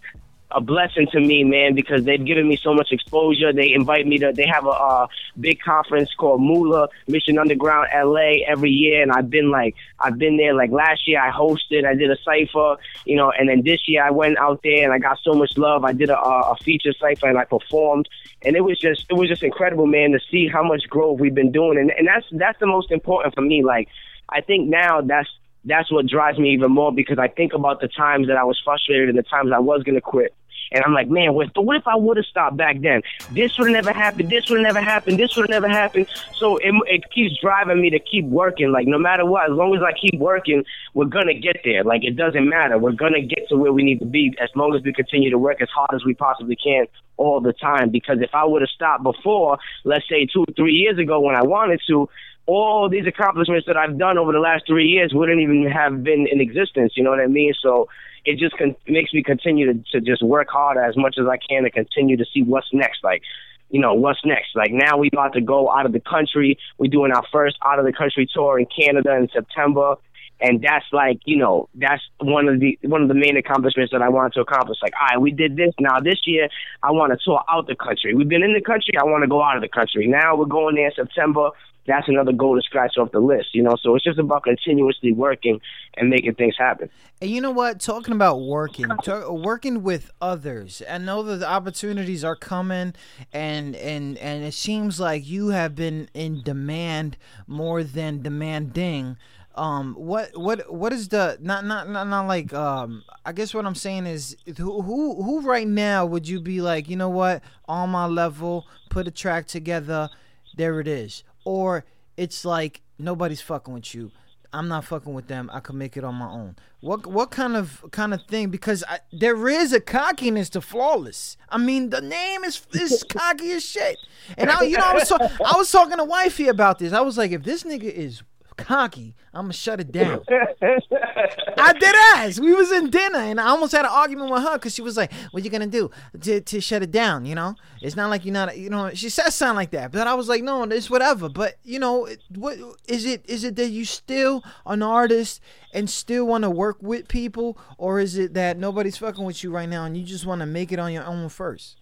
a blessing to me, man, because they've given me so much exposure. They invite me to. They have a uh, big conference called Mula Mission Underground LA every year, and I've been like, I've been there. Like last year, I hosted. I did a cipher, you know, and then this year I went out there and I got so much love. I did a, a feature cipher and I performed, and it was just, it was just incredible, man, to see how much growth we've been doing, and and that's that's the most important for me. Like, I think now that's that's what drives me even more because I think about the times that I was frustrated and the times I was gonna quit. And I'm like, man, what, what if I would have stopped back then? This would have never happened. This would have never happened. This would have never happened. So it, it keeps driving me to keep working. Like, no matter what, as long as I keep working, we're going to get there. Like, it doesn't matter. We're going to get to where we need to be as long as we continue to work as hard as we possibly can all the time. Because if I would have stopped before, let's say two, or three years ago when I wanted to, all these accomplishments that I've done over the last three years wouldn't even have been in existence. You know what I mean? So it just con- makes me continue to, to just work hard as much as I can to continue to see what's next. Like, you know, what's next? Like now we about to go out of the country. We're doing our first out of the country tour in Canada in September. And that's like, you know, that's one of the one of the main accomplishments that I wanted to accomplish. Like, all right, we did this. Now this year I want to tour out the country. We've been in the country, I want to go out of the country. Now we're going there in September that's another goal to scratch off the list, you know. So it's just about continuously working and making things happen. And you know what? Talking about working, working with others. I know that the opportunities are coming, and and and it seems like you have been in demand more than demanding. Um, what what what is the not not not, not like um? I guess what I'm saying is who who who right now would you be like? You know what? On my level, put a track together. There it is. Or it's like nobody's fucking with you. I'm not fucking with them. I can make it on my own. What what kind of kind of thing? Because I, there is a cockiness to flawless. I mean, the name is is cocky as shit. And I, you know, I was talk, I was talking to wifey about this. I was like, if this nigga is cocky, I'm gonna shut it down. I did ask. We was in dinner, and I almost had an argument with her because she was like, "What you gonna do to, to shut it down?" You know, it's not like you're not. You know, she says something like that, but I was like, "No, it's whatever." But you know, what is it? Is it that you still an artist and still want to work with people, or is it that nobody's fucking with you right now and you just want to make it on your own first?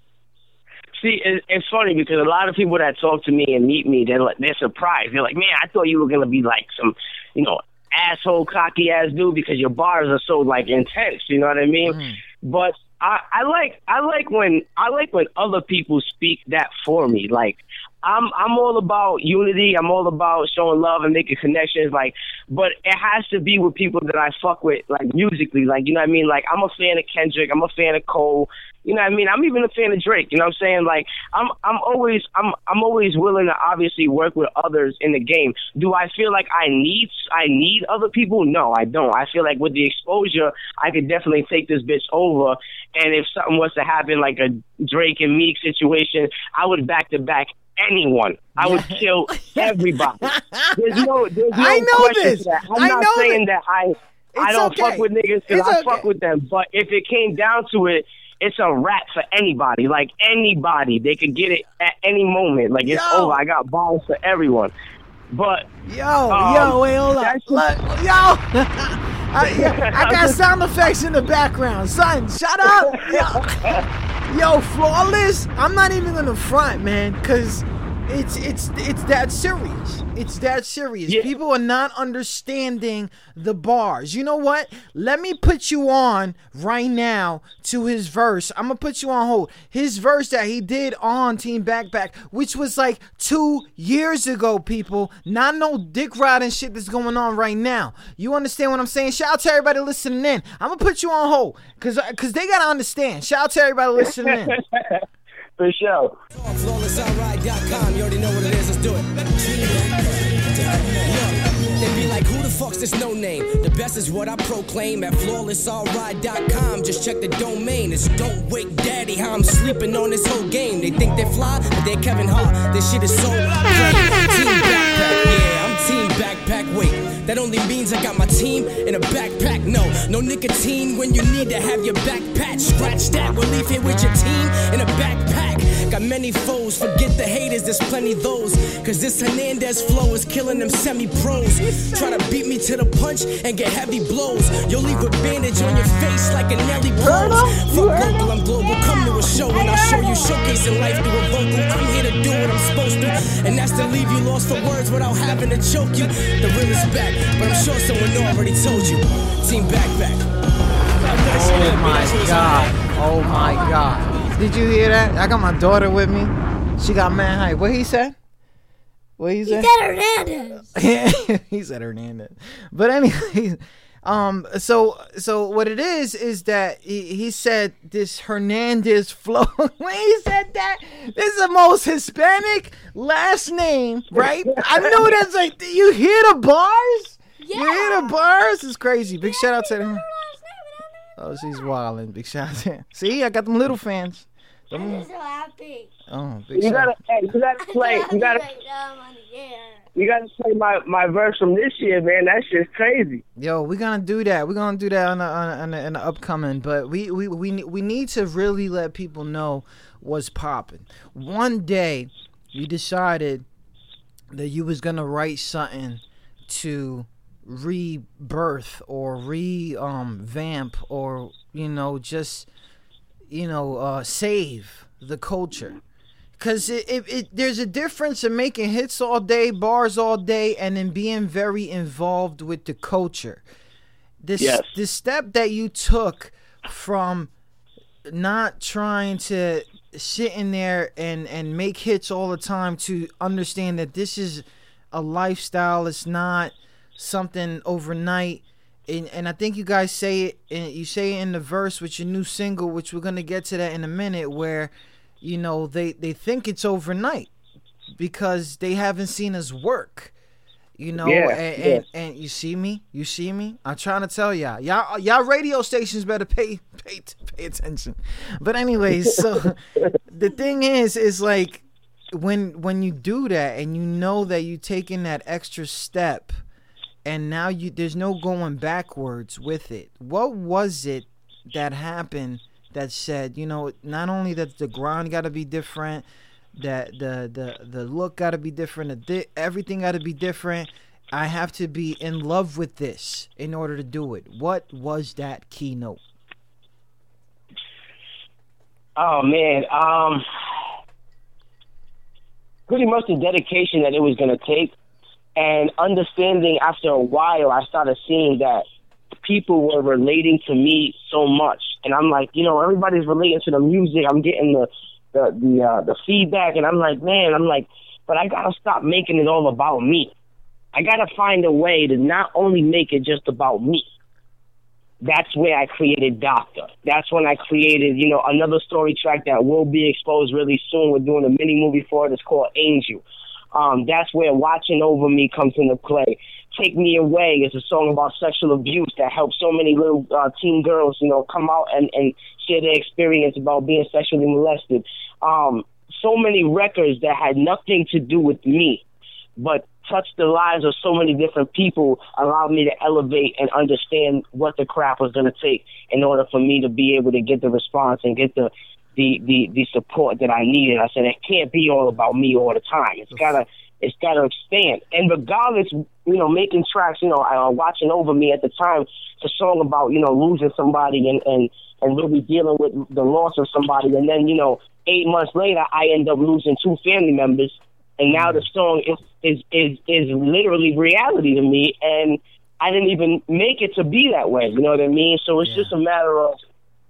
See, it, it's funny because a lot of people that talk to me and meet me, they're like, they're surprised. They're like, "Man, I thought you were gonna be like some, you know, asshole, cocky ass dude because your bars are so like intense." You know what I mean? Mm-hmm. But I, I like I like when I like when other people speak that for me. Like I'm I'm all about unity. I'm all about showing love and making connections. Like, but it has to be with people that I fuck with, like musically. Like, you know what I mean? Like, I'm a fan of Kendrick. I'm a fan of Cole. You know what I mean? I'm even a fan of Drake. You know what I'm saying? Like, I'm I'm always I'm I'm always willing to obviously work with others in the game. Do I feel like I need I need other people? No, I don't. I feel like with the exposure, I could definitely take this bitch over. And if something was to happen, like a Drake and Meek situation, I would back to back anyone. I would kill everybody. There's no, there's no I know question this. That. I'm I not saying that. that I I don't okay. fuck with niggas because I okay. fuck with them. But if it came down to it, it's a wrap for anybody. Like anybody, they could get it at any moment. Like it's Yo. over. I got balls for everyone. But Yo, um, yo, wait, hold up. that's Look, yo. I, I got sound effects in the background. Son, shut up. Yo, yo flawless. I'm not even gonna front, man, cause it's it's it's that serious. It's that serious. People are not understanding the bars. You know what? Let me put you on right now to his verse. I'm gonna put you on hold. His verse that he did on Team Backpack, which was like two years ago, people. Not no dick riding shit that's going on right now. You understand what I'm saying? Shout out to everybody listening in. I'm gonna put you on hold because because they gotta understand. Shout out to everybody listening in. for sure. FlawlessOutRide.com. You already know what it is. Let's do it. They be like, who the fuck's this no name? The best is what I proclaim at FlawlessOutRide.com. Just check the domain. It's Don't Wake Daddy. How I'm sleeping on this whole game. They think they fly, but they're Kevin Hart. This shit is so great. Team Backpack. Yeah, I'm Team Backpack. Wait, that only means I got my team in a backpack. No, no nicotine when you need to have your back patch. Scratch that. We'll leave here with your team in a backpack. Got many foes, forget the haters, there's plenty those. Cause this Hernandez flow is killing them semi pros. Try to beat me to the punch and get heavy blows. You'll leave a bandage on your face like a Nelly pose. Fuck local, I'm global. Come to a show and I'll show you showcasing life through a vocal. I'm here to do what I'm supposed to. And that's to leave you lost for words without having to choke you. The real is back, but I'm sure someone already told you. Team Backpack. Oh my god. Oh my god. Did you hear that? I got my daughter with me. She got man hype. What he said? What he said? He said Hernandez. he said Hernandez. But anyway, um, so so what it is is that he, he said this Hernandez flow. when he said that, this is the most Hispanic last name, right? I know that's like you hear the bars. Yeah. You hear the bars? It's crazy. Big shout out to him. Oh, she's wilding. Big shout out to him. See, I got them little fans. Them- I'm so happy. oh, big You shout gotta, hey, you gotta play. You gotta, You gotta play my my verse from this year, man. That shit's crazy. Yo, we're gonna do that. We're gonna do that on the, on the, on the upcoming. But we we we we need to really let people know what's popping. One day, you decided that you was gonna write something to rebirth or re um vamp or you know just you know uh save the culture because it, it, it there's a difference in making hits all day bars all day and then being very involved with the culture this Yes. the step that you took from not trying to sit in there and and make hits all the time to understand that this is a lifestyle it's not something overnight and, and I think you guys say it and you say it in the verse with your new single which we're going to get to that in a minute where you know they they think it's overnight because they haven't seen us work you know Yeah, and, yeah. and and you see me? You see me? I'm trying to tell y'all y'all y'all radio stations better pay pay pay attention. But anyways so the thing is is like when when you do that and you know that you taking that extra step and now you there's no going backwards with it. What was it that happened that said you know not only that the grind got to be different that the the the look got to be different the di- everything got to be different i have to be in love with this in order to do it. What was that keynote? Oh man, um, pretty much the dedication that it was gonna take, and understanding after a while, I started seeing that people were relating to me so much, and I'm like, you know, everybody's relating to the music. I'm getting the the the uh, the feedback, and I'm like, man, I'm like, but I gotta stop making it all about me. I gotta find a way to not only make it just about me. That's where I created Doctor. That's when I created, you know, another story track that will be exposed really soon. We're doing a mini movie for it. It's called Angel. Um, that's where Watching Over Me comes into play. Take Me Away is a song about sexual abuse that helps so many little uh, teen girls, you know, come out and, and share their experience about being sexually molested. Um, so many records that had nothing to do with me, but touched the lives of so many different people, allowed me to elevate and understand what the crap was going to take in order for me to be able to get the response and get the the the, the support that I needed. I said it can't be all about me all the time. It's gotta it's gotta expand. And regardless, you know, making tracks, you know, uh, watching over me at the time, it's a song about you know losing somebody and and and really dealing with the loss of somebody, and then you know eight months later, I end up losing two family members, and now the song is is is is literally reality to me, and I didn't even make it to be that way. You know what I mean? So it's just a matter of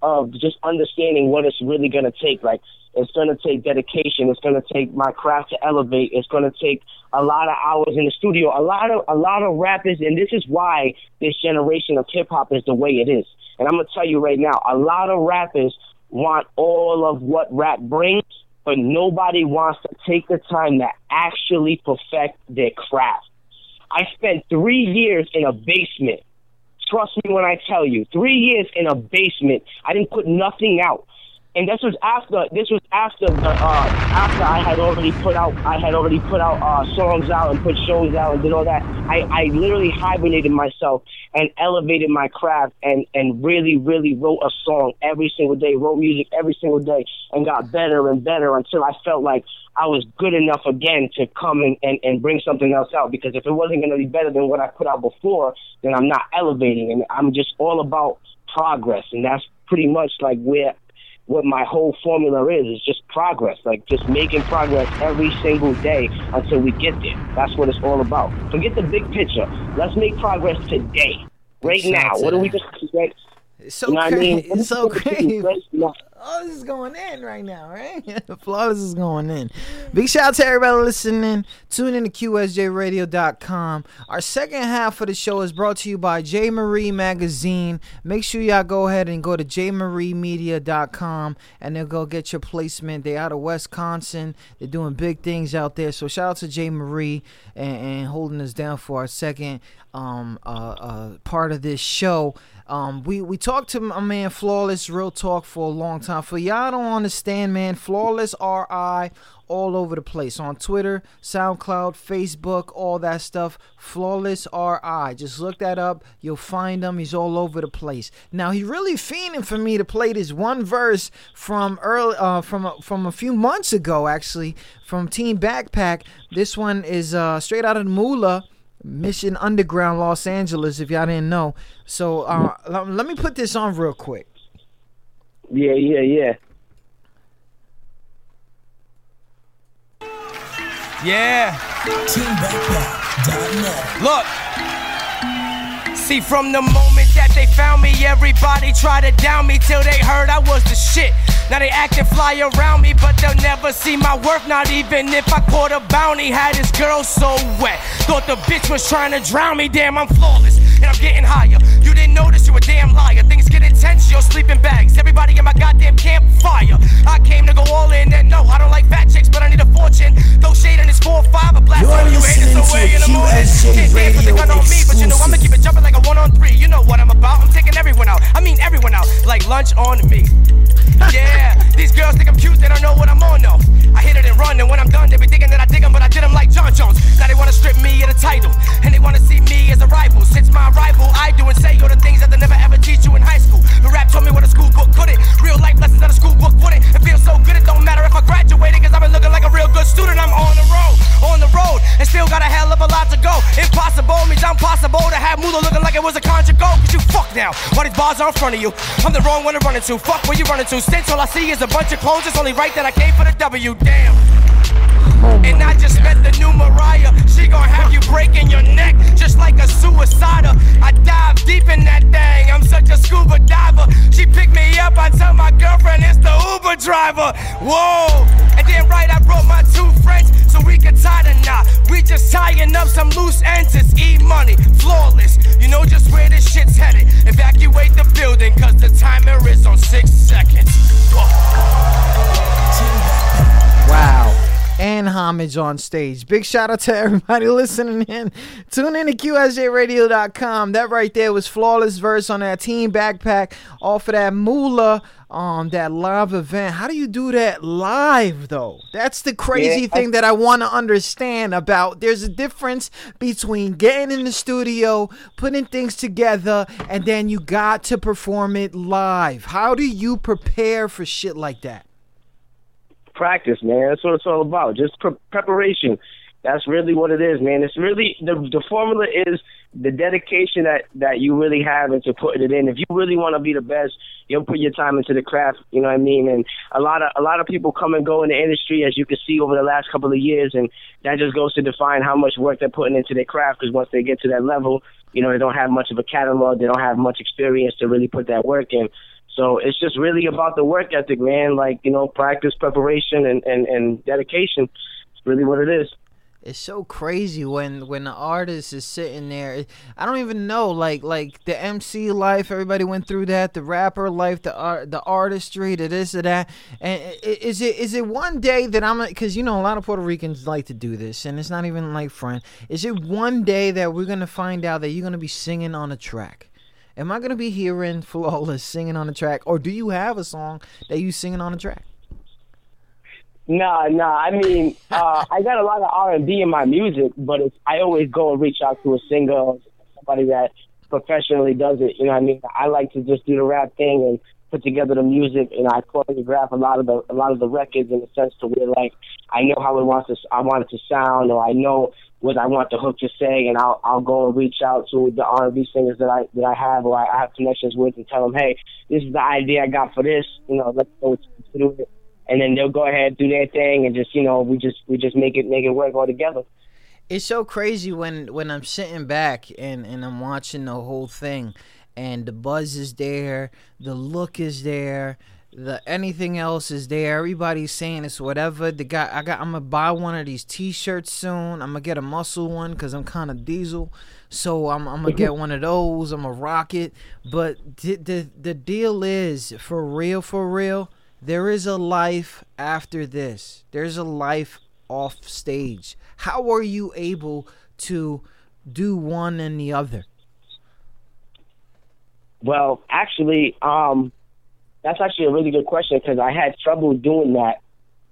of just understanding what it's really going to take. Like it's going to take dedication. It's going to take my craft to elevate. It's going to take a lot of hours in the studio. A lot of a lot of rappers, and this is why this generation of hip hop is the way it is. And I'm to tell you right now, a lot of rappers want all of what rap brings, but nobody wants to take the time to actually perfect their craft. I spent three years in a basement. Trust me when I tell you, three years in a basement. I didn't put nothing out. And this was after this was after the uh, after I had already put out I had already put out uh, songs out and put shows out and did all that. I, I literally hibernated myself and elevated my craft and and really really wrote a song every single day, wrote music every single day, and got better and better until I felt like I was good enough again to come and, and, and bring something else out. Because if it wasn't going to be better than what I put out before, then I'm not elevating, and I'm just all about progress, and that's pretty much like where what my whole formula is is just progress like just making progress every single day until we get there. That's what it's all about. Forget the big picture. Let's make progress today. Right now. What do we just It's so you know what I crazy. mean? It's so crazy. Oh, this is going in right now, right? Flawless is going in. Big shout out to everybody listening. Tune in to QSJRadio.com. Our second half of the show is brought to you by J. Marie Magazine. Make sure y'all go ahead and go to jmariemedia.com and they'll go get your placement. They're out of Wisconsin. They're doing big things out there. So shout out to J. Marie and, and holding us down for our second um, uh, uh, part of this show. Um, we we talked to my man Flawless Real Talk for a long time. For y'all don't understand, man, Flawless RI all over the place on Twitter, SoundCloud, Facebook, all that stuff. Flawless RI. Just look that up. You'll find him. He's all over the place. Now he really fiending for me to play this one verse from early uh, from a, from a few months ago, actually, from Team Backpack. This one is uh, straight out of Moolah. Mission Underground, Los Angeles, if y'all didn't know. So uh, let, let me put this on real quick. yeah yeah yeah Yeah. Look. See, from the moment that they found me, everybody tried to down me till they heard I was the shit. Now they acting fly around me, but they'll never see my worth. Not even if I caught a bounty. Had this girl so wet. Thought the bitch was trying to drown me. Damn, I'm flawless. And I'm getting higher. You didn't notice you a damn liar. Things get intense, you're sleeping bags. Everybody in my goddamn campfire. I came to go all in and no, I don't like fat chicks, but I need a fortune. Throw shade in this 4-5, a blast You're on you haters away in the morning. Can't dance with the gun on me, but you know I'ma keep it jumping like a one on three. You know what I'm about. I'm taking everyone out. I mean everyone out. Like lunch on me. Yeah, these girls think I'm cute, they don't know what I'm on though. I hit it and run, and when I'm done, they be thinking that I dig them, but I did them like Jon Jones. Now they wanna strip me of the title, and they wanna see me as a rival. Since my rival, I do and say all the things that they never ever teach you in high school. The rap told me what a school book couldn't. Real life lessons that a school book wouldn't. It feels so good, it don't matter if I graduated, cause I've been looking like a real good student. I'm on the road, on the road, to go. Impossible means I'm possible to have Mula looking like it was a conjugal. Cause you fuck now, all these bars are in front of you. I'm the wrong one to run into. Fuck where you running to. Since all I see is a bunch of clones, it's only right that I came for the W. Damn. And I just met the new Mariah. She gon' have you breaking your neck just like a suicider. I dive deep in that thing. I'm such a scuba diver. She picked me up. I tell my girlfriend it's the Uber driver. Whoa. And then right, I brought my two friends. So we can tie the knot. We just tying up some loose ends. It's E money, flawless. You know just where this shit's headed. Evacuate the building, cause the timer is on six seconds. Wow. And homage on stage. Big shout out to everybody listening in. Tune in to QSJRadio.com. That right there was flawless verse on that team backpack off of that Moolah um that live event. How do you do that live though? That's the crazy Yeah, I- thing that I want to understand about. There's a difference between getting in the studio, putting things together, and then you got to perform it live. How do you prepare for shit like that? practice, man. That's what it's all about. Just pre- preparation. That's really what it is, man. It's really the the formula is the dedication that that you really have into putting it in. If you really want to be the best, you'll put your time into the craft. You know what I mean? And a lot of a lot of people come and go in the industry, as you can see over the last couple of years, and that just goes to define how much work they're putting into their craft. Because once they get to that level, you know, they don't have much of a catalog, they don't have much experience to really put that work in. So it's just really about the work ethic, man. Like you know, practice, preparation, and and and dedication. It's really what it is. It's so crazy when when the artist is sitting there. I don't even know like like the MC life. Everybody went through that. The rapper life, the art, the artistry, the this or that. And is it is it one day that I'm because you know a lot of Puerto Ricans like to do this, and it's not even like friend. Is it one day that we're gonna find out that you're gonna be singing on a track? Am I gonna be hearing flawless singing on a track, or do you have a song that you singing on a track? Nah, nah. I mean, uh, I got a lot of R and B in my music, but it's, I always go and reach out to a singer, somebody that professionally does it. You know what I mean? I like to just do the rap thing and put together the music, and I choreograph a lot of the a lot of the records in the sense to where like I know how it wants to I want it to sound, or I know what I want the hook to say, and I'll I'll go and reach out to the R and B singers that I that I have or I have connections with, and tell them, hey, this is the idea I got for this. You know, let's go through it and then they'll go ahead do their thing and just you know we just we just make it make it work all together. it's so crazy when when I'm sitting back and and I'm watching the whole thing and the buzz is there, the look is there, the anything else is there. Everybody's saying it's whatever. The guy I got I'm gonna buy one of these t-shirts soon. I'm gonna get a muscle one cuz I'm kind of diesel. So I'm I'm gonna get mm-hmm. one of those. I'm gonna rock it. But the, the the deal is for real for real there is a life after this. There's a life off stage. How are you able to do one and the other? Well, actually, um, that's actually a really good question because I had trouble doing that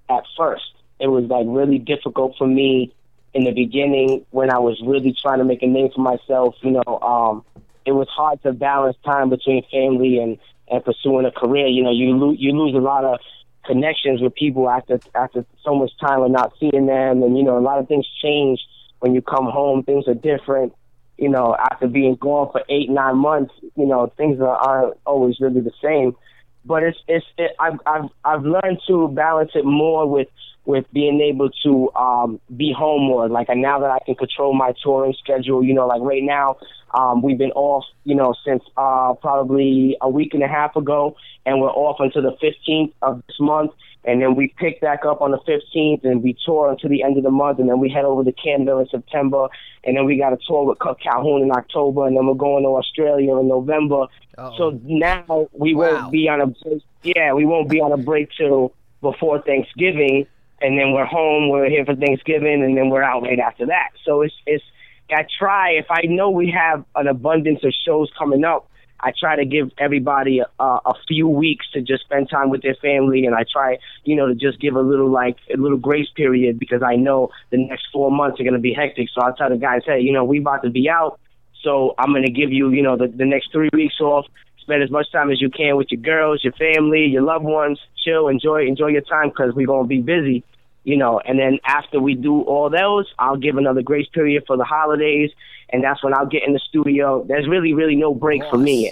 at first. It was like really difficult for me in the beginning when I was really trying to make a name for myself. You know, um, it was hard to balance time between family and and pursuing a career. You know, you lose you lose a lot of connections with people after after so much time of not seeing them, and you know, a lot of things change when you come home. Things are different. You know, after being gone for eight nine months, you know, things are, aren't always really the same. But it's it's it, I've I've I've learned to balance it more with with being able to um be home more. Like and now that I can control my touring schedule, you know, like right now, um we've been off, you know, since uh probably a week and a half ago and we're off until the fifteenth of this month and then we pick back up on the fifteenth and we tour until the end of the month and then we head over to Canada in September and then we got a tour with Cal- Calhoun in October and then we're going to Australia in November. So now we won't be on a break. Yeah, we won't be on a break till before Thanksgiving, and then we're home. We're here for Thanksgiving, and then we're out right after that. So it's it's. I try if I know we have an abundance of shows coming up. I try to give everybody a, a few weeks to just spend time with their family, and I try, you know, to just give a little like a little grace period because I know the next four months are going to be hectic. So I tell the guys, hey, you know, we about to be out, so I'm going to give you, you know, the, the next three weeks off. Spend as much time as you can with your girls, your family, your loved ones. Chill, enjoy, enjoy your time because we're gonna be busy, you know. And then after we do all those, I'll give another grace period for the holidays, and that's when I'll get in the studio. There's really, really no break for me.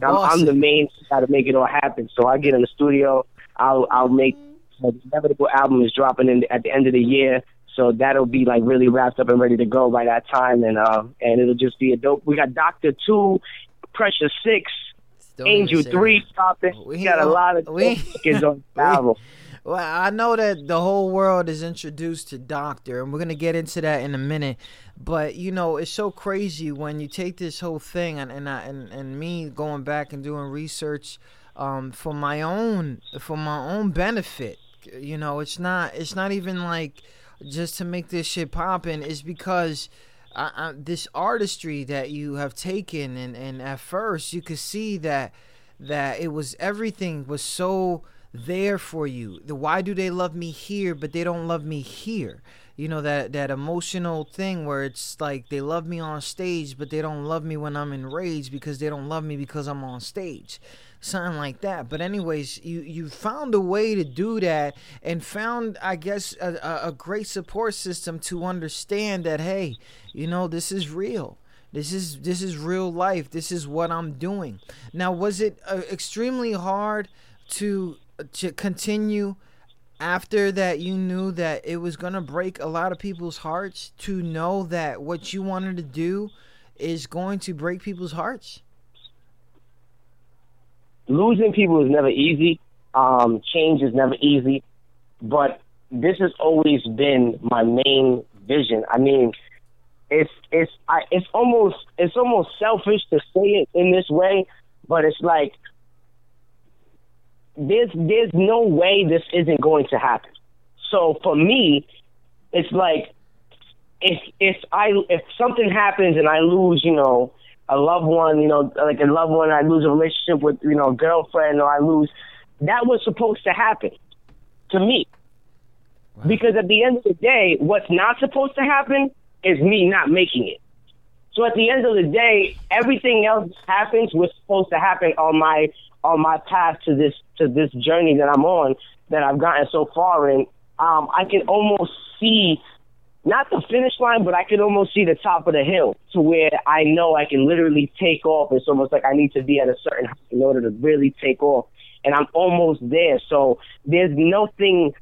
I'm, I'm the main guy to make it all happen. So I get in the studio. I'll I'll make the inevitable album is dropping in at the end of the year. So that'll be like really wrapped up and ready to go by that time, and uh, and it'll just be a dope. We got Doctor Two, Pressure Six, Don't Angel Three dropping. We got a lot of we- kids on the album. Well, I know that the whole world is introduced to Doctor, and we're gonna get into that in a minute. But you know, it's so crazy when you take this whole thing, and and I, and, and me going back and doing research um, for my own for my own benefit. You know, it's not it's not even like just to make this shit poppin'. It's because. I, I, this artistry that you have taken and, and at first you could see that that it was everything was so there for you. The why do they love me here but they don't love me here? You know that that emotional thing where it's like they love me on stage but they don't love me when I'm enraged because they don't love me because I'm on stage. Something like that. But anyways, you you found a way to do that and found I guess a, a, great support system to understand that hey, you know, this is real. This is this is real life. This is what I'm doing. Now, was it uh, extremely hard to to continue after that you knew that it was going to break a lot of people's hearts to know that what you wanted to do is going to break people's hearts? losing people is never easy. Um, change is never easy, but this has always been my main vision. I mean, it's it's I, it's almost it's almost selfish to say it in this way, but it's like there's there's no way this isn't going to happen. So for me, it's like if if I if something happens and I lose, you know, a loved one, you know, like a loved one, I lose a relationship with, you know, a girlfriend, or I lose, that was supposed to happen to me. Because at the end of the day, what's not supposed to happen is me not making it. So at the end of the day, everything else happens was supposed to happen on my on my path to this to this journey that I'm on that I've gotten so far in. Um, I can almost see not the finish line, but I can almost see the top of the hill to where I know I can literally take off. It's almost like I need to be at a certain height in order to really take off. And I'm almost there. So there's nothing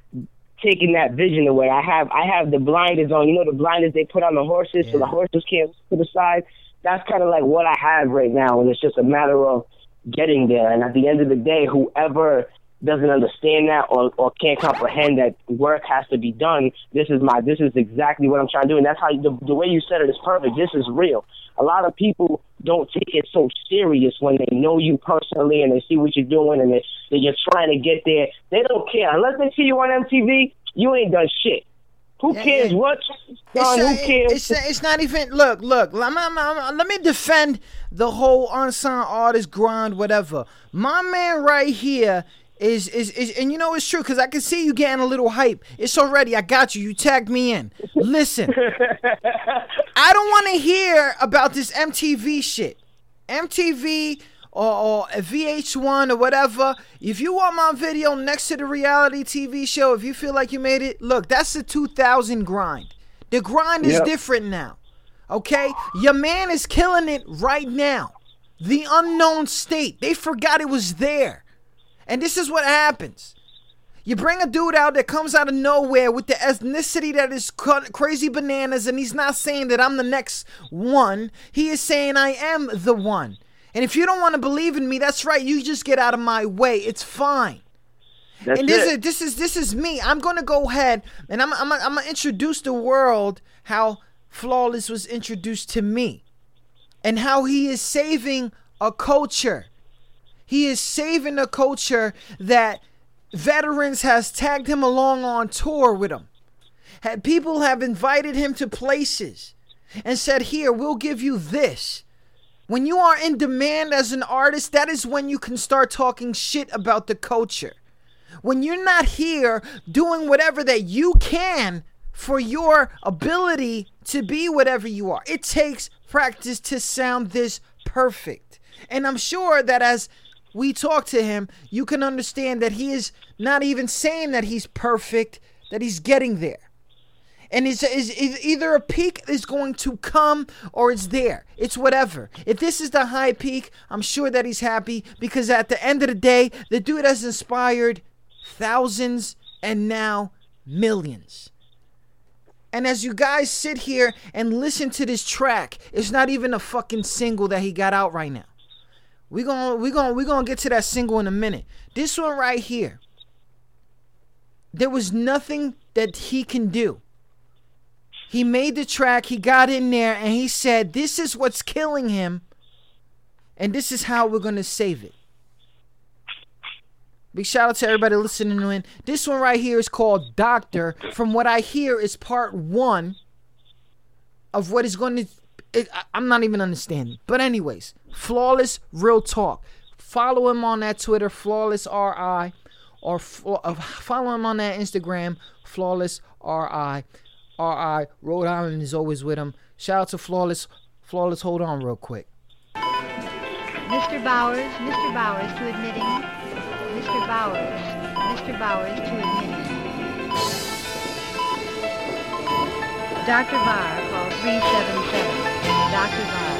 taking that vision away. I have I have the blinders on. You know the blinders they put on the horses so the horses can't to the side. That's kind of like what I have right now, and it's just a matter of getting there. And at the end of the day, whoever doesn't understand that or, or can't comprehend that work has to be done. This is my this is exactly what I'm trying to do, and that's how the, the way you said it is perfect. This is real. A lot of people don't take it so serious when they know you personally and they see what you're doing and they, that you're trying to get there. They don't care unless they see you on MTV. You ain't done shit. Who cares what? Done, who cares? It's, it's not even. Look, look. Let me, let me defend the whole unsigned artist grind, whatever. My man right here is is is and you know it's true because I can see you getting a little hype. It's already I got you. You tagged me in. Listen, I don't want to hear about this MTV shit. MTV or, or VH1 or whatever. If you want my video next to the reality TV show, if you feel like you made it, look, that's the 2000 grind. The grind is Yep. different now. Okay? Your man is killing it right now. The unknown state. They forgot it was there. And this is what happens. You bring a dude out that comes out of nowhere with the ethnicity that is crazy bananas, and he's not saying that I'm the next one. He is saying I am the one. And if you don't want to believe in me, that's right. You just get out of my way. It's fine. That's and this it. is this is this is me. I'm gonna go ahead and I'm I'm I'm gonna introduce the world how flawless was introduced to me, and how he is saving a culture. He is saving a culture that veterans has tagged him along on tour with him. Had people have invited him to places and said, "Here, we'll give you this." When you are in demand as an artist, that is when you can start talking shit about the culture. When you're not here doing whatever that you can for your ability to be whatever you are, it takes practice to sound this perfect. And I'm sure that as we talk to him, you can understand that he is not even saying that he's perfect, that he's getting there. And it's, is is either a peak is going to come or it's there. It's whatever. If this is the high peak, I'm sure that he's happy because at the end of the day, the dude has inspired thousands and now millions. And as you guys sit here and listen to this track, it's not even a fucking single that he got out right now. We're going we're going we're going to get to that single in a minute. This one right here. there was nothing that he can do. He made the track, he got in there, and he said, This is what's killing him, and this is how we're going to save it. Big shout out to everybody listening in. This one right here is called Doctor. From what I hear, is part one of what is going to. It, I'm not even understanding. But, anyways, Flawless Real Talk. Follow him on that Twitter, Flawless RI, or f- uh, follow him on that Instagram, Flawless RI. RI. Rhode Island is always with him. Shout out to Flawless. Flawless, hold on real quick. Mr. Bowers, Mr. Bowers to admitting. Mr. Bowers, Mr. Bowers to admitting. Dr. Barr, call 377. Dr. Barr.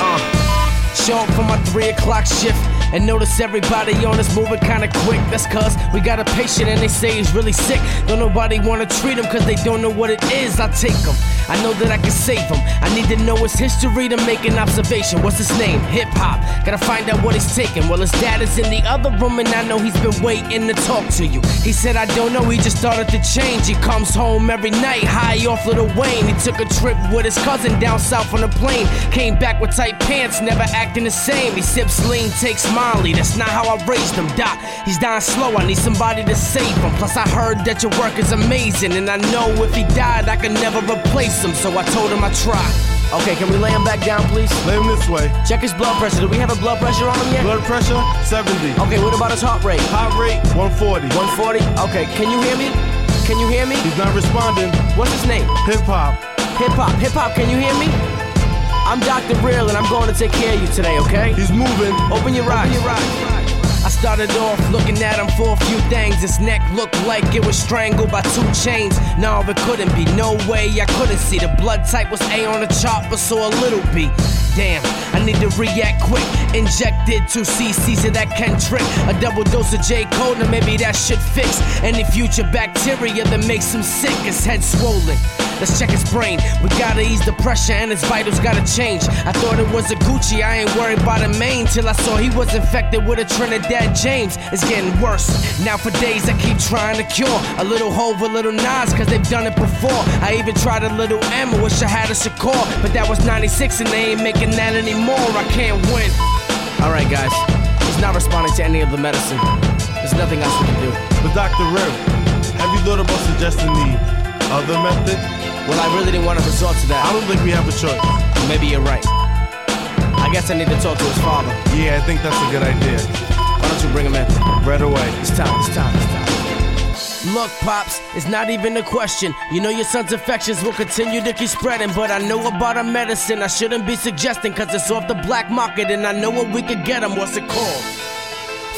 Uh, show up for my three o'clock shift. And notice everybody on us moving kinda quick. That's cause we got a patient and they say he's really sick. Don't nobody wanna treat him cause they don't know what it is. I take him. I know that I can save him. I need to know his history to make an observation. What's his name? Hip hop. Gotta find out what he's taking. Well, his dad is in the other room and I know he's been waiting to talk to you. He said, I don't know, he just started to change. He comes home every night high off Lil Wayne. He took a trip with his cousin down south on a plane. Came back with tight pants, never acting the same. He sips lean, takes That's not how I raised him, Doc. He's dying slow, I need somebody to save him. Plus, I heard that your work is amazing. And I know if he died, I could never replace him. So I told him I'd try. Okay, can we lay him back down, please? Lay him this way. Check his blood pressure. Do we have a blood pressure on him yet? Blood pressure, 70. Okay, what about his heart rate? Heart rate, 140. 140? Okay, can you hear me? Can you hear me? He's not responding. What's his name? Hip hop. Hip hop. Hip hop, can you hear me? I'm Dr. Real and I'm going to take care of you today, okay? He's moving. Open your eyes. Open your eyes. I started off looking at him for a few things. His neck looked like it was strangled by two chains. No, it couldn't be. No way, I couldn't see. The blood type was A on the chart, but so a little B. Damn, I need to react quick. Injected two cc's of that Kendrick. A double dose of J. Cole, and maybe that should fix any future bacteria that makes him sick. His head swollen. Let's check his brain. We gotta ease the pressure and his vitals gotta change. I thought it was a Gucci, I ain't worried about a main till I saw he was infected with a Trinidad James. It's getting worse. Now for days I keep trying to cure. A little Hov, a little Nas, cause they've done it before. I even tried a little M, I wish I had a Shakur. But that was 96 and they ain't making that anymore. I can't win. Alright, guys. He's not responding to any of the medicine. There's nothing else we can do. But Dr. Real, have you thought about suggesting the other method? Well, I really didn't want to resort to that. I don't think we have a choice. Maybe you're right. I guess I need to talk to his father. Yeah, I think that's a good idea. Why don't you bring him in? Right away. It's time, it's time, it's time. Look, Pops, it's not even a question. You know your son's infections will continue to keep spreading, but I know about a medicine I shouldn't be suggesting, cause it's off the black market and I know what we could get him. What's it called?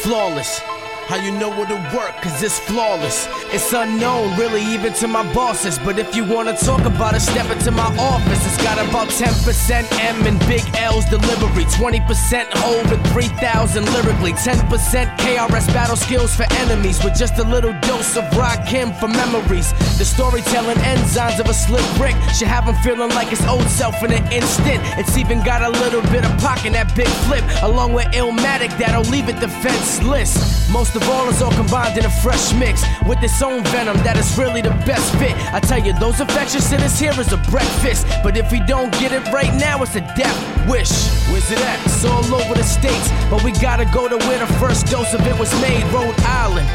Flawless. How you know it'll work, cause it's flawless. It's unknown, really, even to my bosses. But if you wanna talk about it, step into my office. It's got about 10% M and big L's delivery, 20% hold and 3,000 lyrically, 10% KRS battle skills for enemies, with just a little dose of Rakim for memories. The storytelling enzymes of a Slick Rick should have him feeling like his old self in an instant. It's even got a little bit of pocket, that big flip, along with Illmatic that'll leave it defenseless. Most of all, all combined in a fresh mix with its own venom that is really the best fit. I tell you, those infections to this here is a breakfast. But if we don't get it right now, it's a death wish. Where's it at? It's all over the states, but we gotta go to where the first dose of it was made, Rhode Island.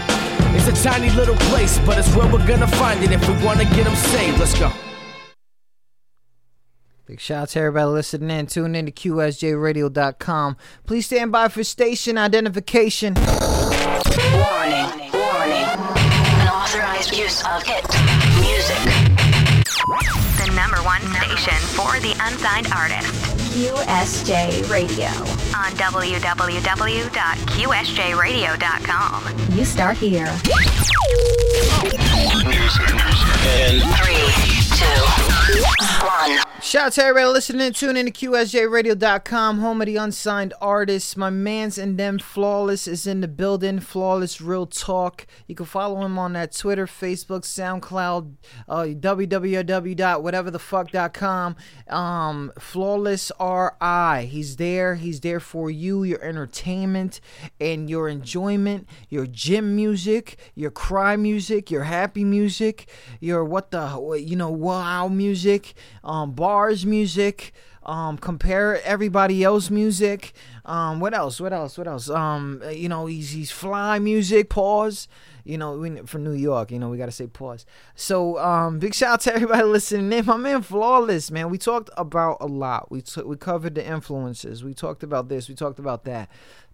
It's a tiny little place, but it's where we're gonna find it if we wanna get them saved. Let's go. Big shout out to everybody listening in. Tune in to QSJRadio.com. Please stand by for station identification. Warning, warning. Unauthorized use of hit music. The number one station for the unsigned artist. QSJ Radio. On www.qsjradio.com. You start here. Music. In three, two, one. Shout out to everybody listening. Tune in to QSJRadio.com, home of the unsigned artists. My man's and them Flawless is in the building. Flawless Real Talk. You can follow him on that Twitter, Facebook, SoundCloud, uh, www.whateverthefuck.com. Um, Flawless RI. He's there. He's there for you, your entertainment and your enjoyment, your gym music, your cry music, your happy music, your what the, you know, wow music, um, bars music. Um, compare everybody else music. Um, what else? What else? What else? Um, you know, he's he's fly music. Pause. You know, we, from New York. You know, we gotta say pause. So, um, big shout out to everybody listening in. My man, flawless man. We talked about a lot. We t- we covered the influences. We talked about this. We talked about that.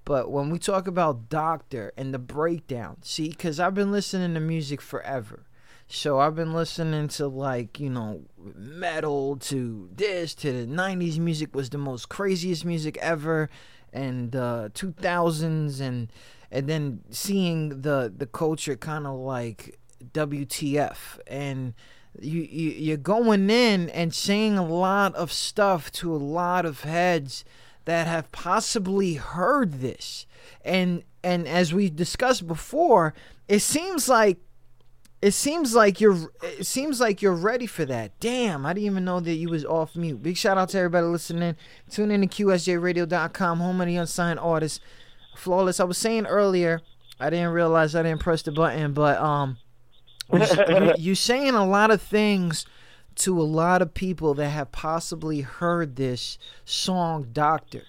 But when we talk about Doctor and the breakdown, see, because I've been listening to music forever. So I've been listening to like, you know, metal to this to the 90s music was the most craziest music ever and uh 2000s and and then seeing the the culture kind of like WTF and you, you you're going in and saying a lot of stuff to a lot of heads that have possibly heard this. And and as we discussed before it seems like it seems like you're it seems like you're ready for that. Damn, I didn't even know that you was off mute. Big shout out to everybody listening. Tune in to QSJRadio.com, home of the unsigned artists. Flawless. I was saying earlier, I didn't realize I didn't press the button, but um you, you, you're saying a lot of things to a lot of people that have possibly heard this song Doctor.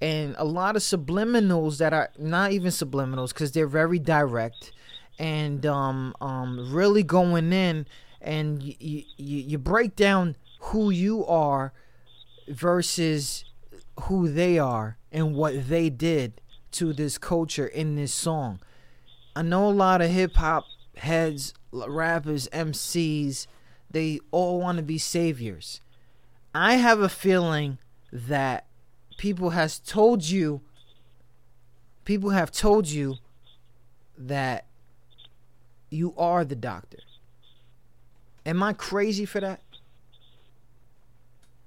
And a lot of subliminals that are not even subliminals because they're very direct and um, um, really going in and you, you, you break down who you are versus who they are and what they did to this culture in this song. I know a lot of hip hop heads, rappers, MCs, they all want to be saviors. I have a feeling that people has told you people have told you that you are the doctor. Am I crazy for that?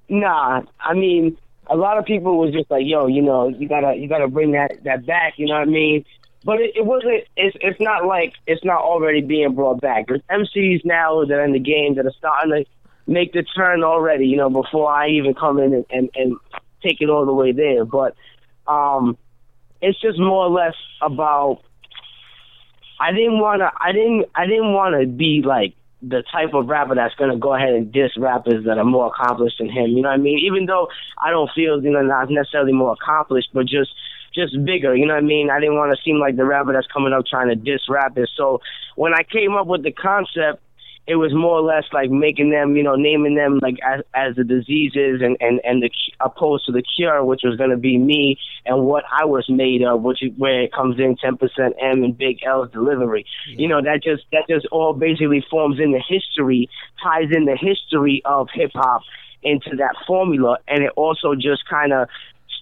Nah, I mean, a lot of people was just like, "Yo, you know, you gotta, you gotta bring that that back." You know what I mean? But it, it wasn't. It's it's not like it's not already being brought back. There's MCs now that are in the game that are starting to make the turn already. You know, before I even come in and and, and take it all the way there. But um, it's just more or less about. I didn't wanna. I didn't. I didn't want to be like the type of rapper that's gonna go ahead and diss rappers that are more accomplished than him. You know what I mean? Even though I don't feel you know not necessarily more accomplished, but just just bigger. You know what I mean? I didn't want to seem like the rapper that's coming up trying to diss rappers. So when I came up with the concept, it was more or less like making them, you know, naming them like as, as the diseases and and and the opposed to the cure, which was going to be me and what I was made of, which is where it comes in 10% M and Big L's delivery. You know, that just that just all basically forms in the history, ties in the history of hip hop into that formula, and it also just kind of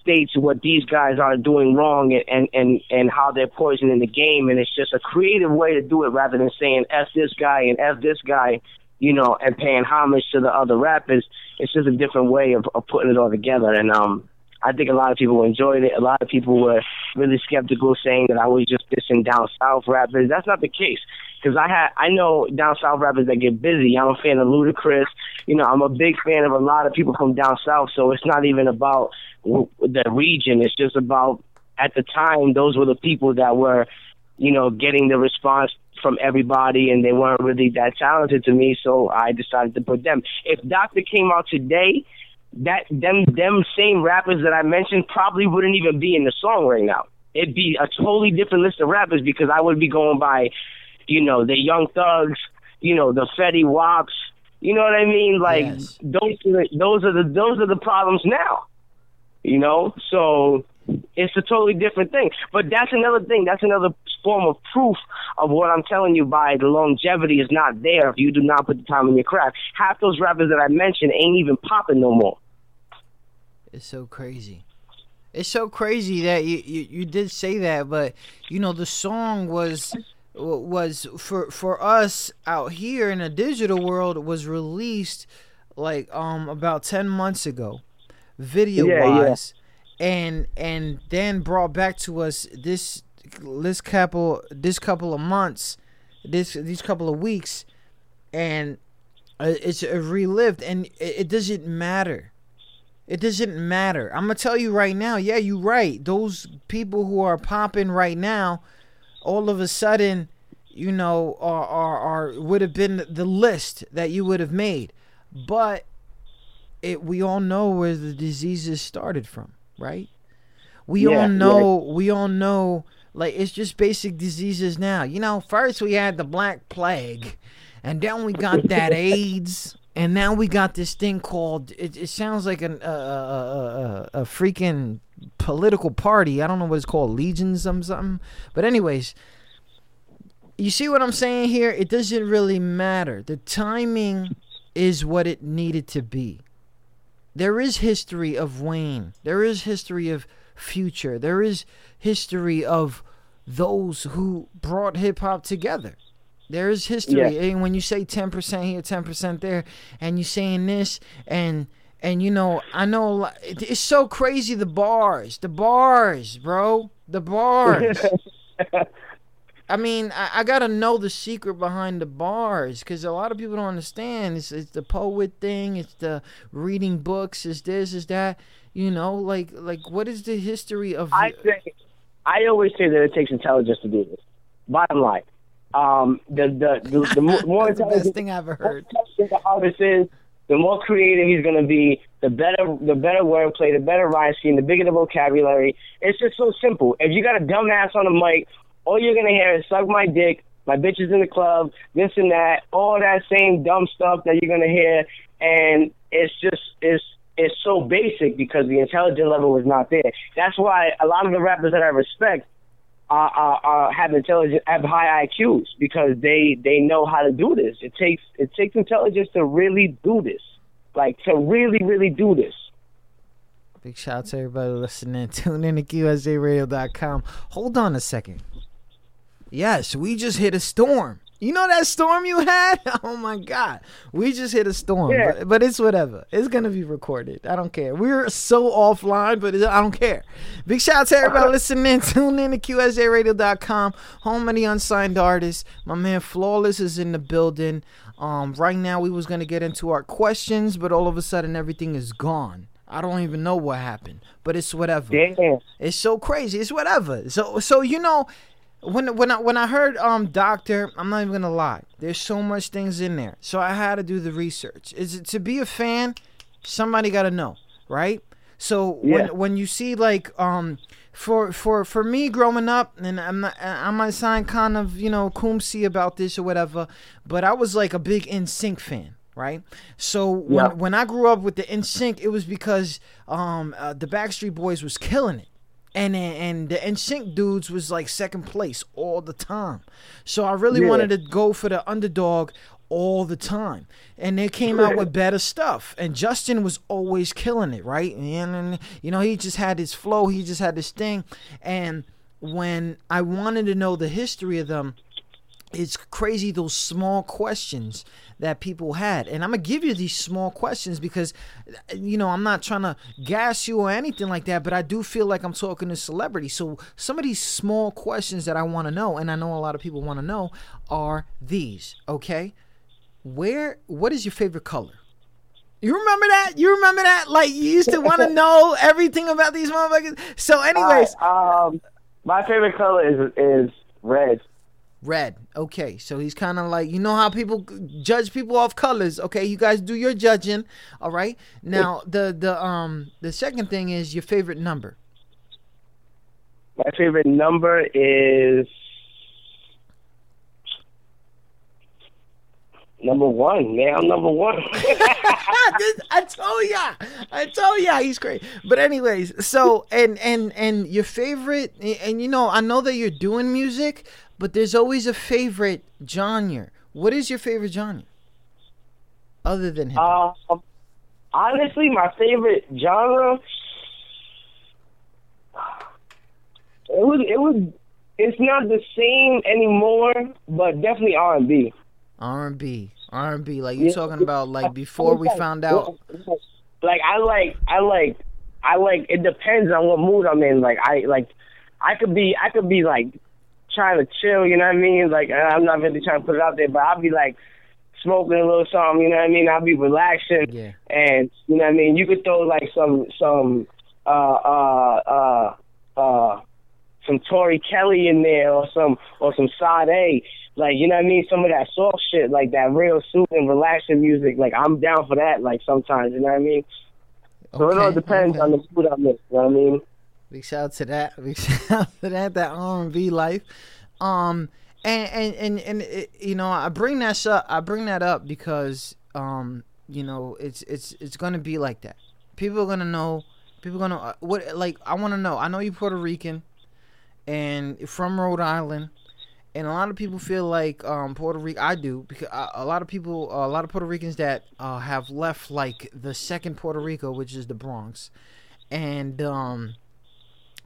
states what these guys are doing wrong and, and, and, and how they're poisoning the game. And it's just a creative way to do it rather than saying F this guy and F this guy, you know, and paying homage to the other rappers. It's just a different way of, of putting it all together. And um, I think a lot of people enjoyed it. A lot of people were really skeptical, saying that I was just dissing down south rappers. That's not the case. Because I had, I know down south rappers that get busy. I'm a fan of Ludacris. You know, I'm a big fan of a lot of people from down south. So it's not even about the region. It's just about at the time those were the people that were, you know, getting the response from everybody, and they weren't really that talented to me. So I decided to put them. If Doctor came out today, that them them same rappers that I mentioned probably wouldn't even be in the song right now. It'd be a totally different list of rappers because I would be going by, you know, the Young Thugs, you know, the Fetty Waps. You know what I mean? Like Yes. those are the, those are the those are the problems now. You know, so it's a totally different thing. But that's another thing. That's another form of proof of what I'm telling you. By the longevity is not there if you do not put the time in your craft. Half those rappers that I mentioned ain't even popping no more. It's so crazy. It's so crazy that you, you, you did say that, but you know the song was was for for us out here in the digital world was released like um about 10 months ago video wise. And and then brought back to us this this couple this couple of months this these couple of weeks and uh, it's uh, relived. And it, it doesn't matter. It doesn't matter. I'm gonna tell you right now yeah you're right. Those people who are popping right now all of a sudden you know are are, are would have been the list that you would have made. But it we all know where the diseases started from right? We Yeah, all know we all know like it's just basic diseases now. You know first we had the black plague and then we got that aids and now we got this thing called it, it sounds like an, uh, uh, uh, a freaking political party i don't know what it's called legion some something but anyways you see what i'm saying here it doesn't really matter the timing is what it needed to be there is history of Wayne. There is history of Future. There is history of those who brought hip hop together. There is history. Yeah. And when you say 10% here, 10% there, and you're saying this and and you know, I know lot- it's so crazy the bars. The bars, bro. The bars. I mean, I, I gotta know the secret behind the bars because a lot of people don't understand. It's, it's the poet thing. It's the reading books. Is this. Is that. You know, like like what is the history of? I say, I always say that it takes intelligence to do this. Bottom line, um, the the the, the more, more the intelligent thing I've ever heard. the artist is, the more creative he's gonna be. The better the better wordplay, the better rhyme scheme, the bigger the vocabulary. It's just so simple. If you got a dumbass on the mic, all you're gonna hear is "suck my dick," "my bitch is in the club," this and that, all that same dumb stuff that you're gonna hear, and it's just it's it's so basic because the intelligence level is not there. That's why a lot of the rappers that I respect are, are, have intelligent have high IQs because they they know how to do this. It takes it takes intelligence to really do this, like to really really do this. Big shout out to everybody listening. Tune in to QSJRadio.com. Hold on a second. Yes, we just hit a storm. You know that storm you had? Oh my God. We just hit a storm. Yeah. But, but it's whatever. It's going to be recorded. I don't care. We're so offline, but I don't care. Big shout out to everybody listening. Tune in to QSJRadio.com. Home of the unsigned artists. My man Flawless is in the building. Um, right now, we was going to get into our questions, but all of a sudden, everything is gone. I don't even know what happened, but it's whatever. Damn. It's so crazy. It's whatever. So so you know, when when I when I heard um doctor, I'm not even gonna lie. There's so much things in there. So I had to do the research. Is it to be a fan? Somebody got to know, right? So Yeah. when when you see like um for for for me growing up, and I'm not I might sound kind of you know coomsy about this or whatever, but I was like a big NSYNC fan. Right, so when Yeah. when I grew up with the NSYNC, it was because um uh, the Backstreet Boys was killing it and and the NSYNC dudes was like second place all the time. So I really Yeah. wanted to go for the underdog all the time. And they came out with better stuff. And Justin was always killing it, right? And, and you know, he just had his flow, he just had this thing. And when I wanted to know the history of them, it's crazy those small questions that people had. And i'm gonna give you these small questions because you know i'm not trying to gas you or anything like that but i do feel like i'm talking to celebrities. So some of these small questions that i want to know and i know a lot of people want to know are these okay? Where what is your favorite color? You remember that? You remember that? Like you used to want to know everything about these motherfuckers? So anyways um, my favorite color is is red. Red. Okay, so he's kind of like you know how people judge people off colors. Okay, you guys do your judging. All right. Now the the um the second thing is your favorite number. My favorite number is number one. Man, I'm number one. I told ya. I told ya he's great. But anyways, so and and and your favorite and you know I know that you're doing music, but there's always a favorite genre. What is your favorite genre? Other than hip hop. Um, honestly, my favorite genre. It was it was it's not the same anymore, but definitely R and B. R and B, R and B. Like you're talking about like before we found out. Like I like I like I like it depends on what mood I'm in. Like I like I could be I could be like trying to chill, you know what I mean? Like I'm not really trying to put it out there, but I'll be like smoking a little something, you know what I mean? I'll be relaxing Yeah. and you know what I mean, you could throw like some some uh uh uh uh some Tori Kelly in there or some or some Sade. Like, you know what I mean? Some of that soft shit, like that real soothing, relaxing music. Like I'm down for that, like sometimes, you know what I mean? So it all depends okay. on the mood I'm in, you know what I mean? Big shout out to that. Big shout out to that. That R and B life. Um, and and and and it, you know, I bring that up. I bring that up because um, you know, it's it's it's gonna be like that. People are gonna know. People are gonna uh, what like. I want to know. I know you're Puerto Rican, and from Rhode Island. And a lot of people feel like um, Puerto Rico. I do because a, a lot of people, a lot of Puerto Ricans that uh, have left like the second Puerto Rico, which is the Bronx, and um,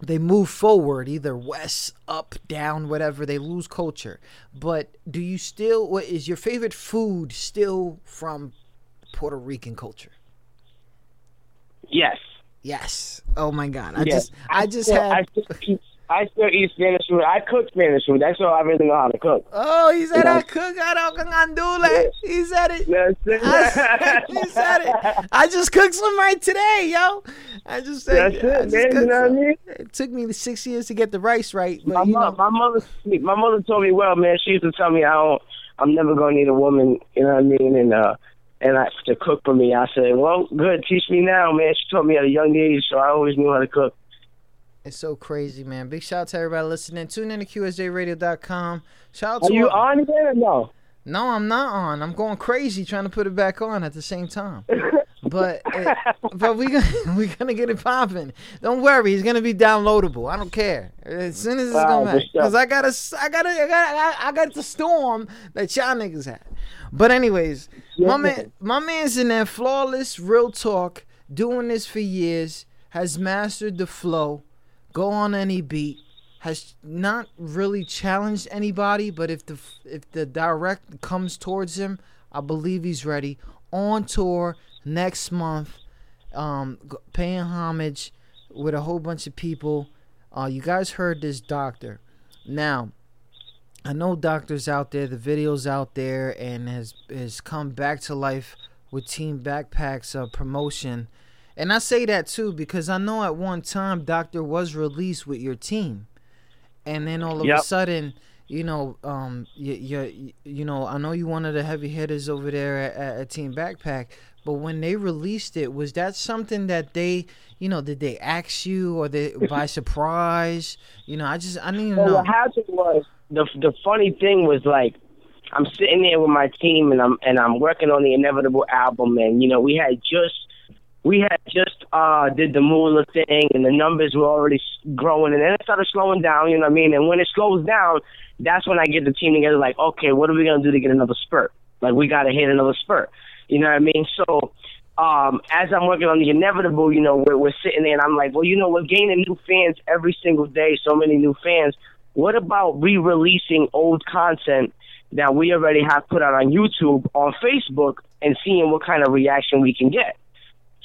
they move forward either west up down whatever they lose culture but do you still what is your favorite food still from puerto rican culture Yes. yes oh my god i Yes. just i just still, had I still, eat, I still eat Spanish food. I cook Spanish food. That's all I really know how to cook. oh he said Yeah. i cook out con andule he said it. I- he said it i just cooked some right today yo i just said That's I it, man. You know what I mean? it took me six years to get the rice right but My, you mo- know my mother, my mother told me well, man. She used to tell me I don't, I'm never gonna need a woman. You know what I mean? And uh, and I to cook for me. I said, well, good. Teach me now, man. She taught me at a young age, so I always knew how to cook. It's so crazy, man. Big shout out to everybody listening. Tune in to QSJRadio.com. Shout out Are to you on again or no? No, I'm not on. I'm going crazy trying to put it back on at the same time. But it, but we gonna we gonna get it popping. Don't worry, it's gonna be downloadable. I don't care as soon as it's Wow, gonna back because I got a I got a, I got I, I got the storm that y'all niggas had. But anyways, my man my man's in there, flawless, real talk, doing this for years, has mastered the flow, go on any beat, has not really challenged anybody, but if the if the direct comes towards him, I believe he's ready. On tour next month, um, paying homage with a whole bunch of people. Uh, you guys heard this doctor. Now, I know doctors out there, the videos out there, and has has come back to life with Team Backpacks uh, promotion. And I say that too because I know at one time Doctor was released with your team, and then all of a sudden, you know, um, you, you know, I know you one of the heavy hitters over there at, at, at Team Backpack, but when they released it, was that something that they, you know, did they ask you or they by surprise? You know, I just I need to So know. what happened was the the funny thing was like I'm sitting there with my team and I'm and I'm working on the inevitable album and you know we had just we had just uh did the Moolah thing and the numbers were already growing and then it started slowing down you know what I mean and when it slows down that's when I get the team together like okay what are we gonna do to get another spurt like we gotta hit another spurt you know what I mean so um, as I'm working on the inevitable, you know, we're, we're sitting there and I'm like, well, you know, we're gaining new fans every single day, so many new fans. What about re-releasing old content that we already have put out on YouTube, on Facebook, and seeing what kind of reaction we can get?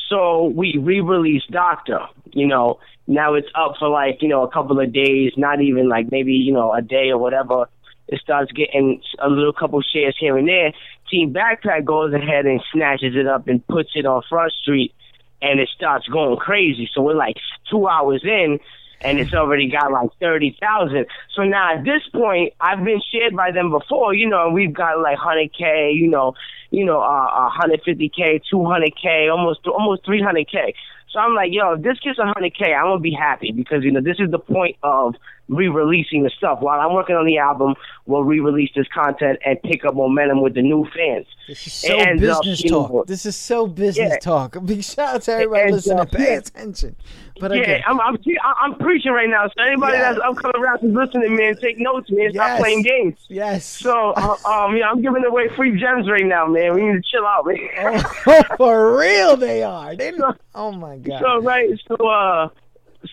So we re-released Doctor. You know, now it's up for like you know a couple of days, not even like maybe you know a day or whatever. It starts getting a little couple shares here and there. Team Backpack goes ahead and snatches it up and puts it on Front Street, and it starts going crazy. So we're like two hours in, and it's already got like thirty thousand. So now at this point, I've been shared by them before, you know, and we've got like hundred k, you know, you know, uh, hundred fifty k, two hundred k, almost almost three hundred k. So I'm like, yo, if this gets hundred k, I'm gonna be happy because you know this is the point of re-releasing the stuff. While I'm working on the album, we'll re-release this content and pick up momentum with the new fans. This is so It ends up, business you know, talk. This is so business Yeah. talk. Big shout out to everybody listening. Pay attention. But yeah, again, I'm, I'm I'm preaching right now. So anybody Yeah. that's I'm coming around who's listening, man, take notes, man. Stop Yes. playing games. Yes. So uh, um, yeah, I'm giving away free gems right now, man. We need to chill out, man. for real, they are. They oh my god. So right, so uh,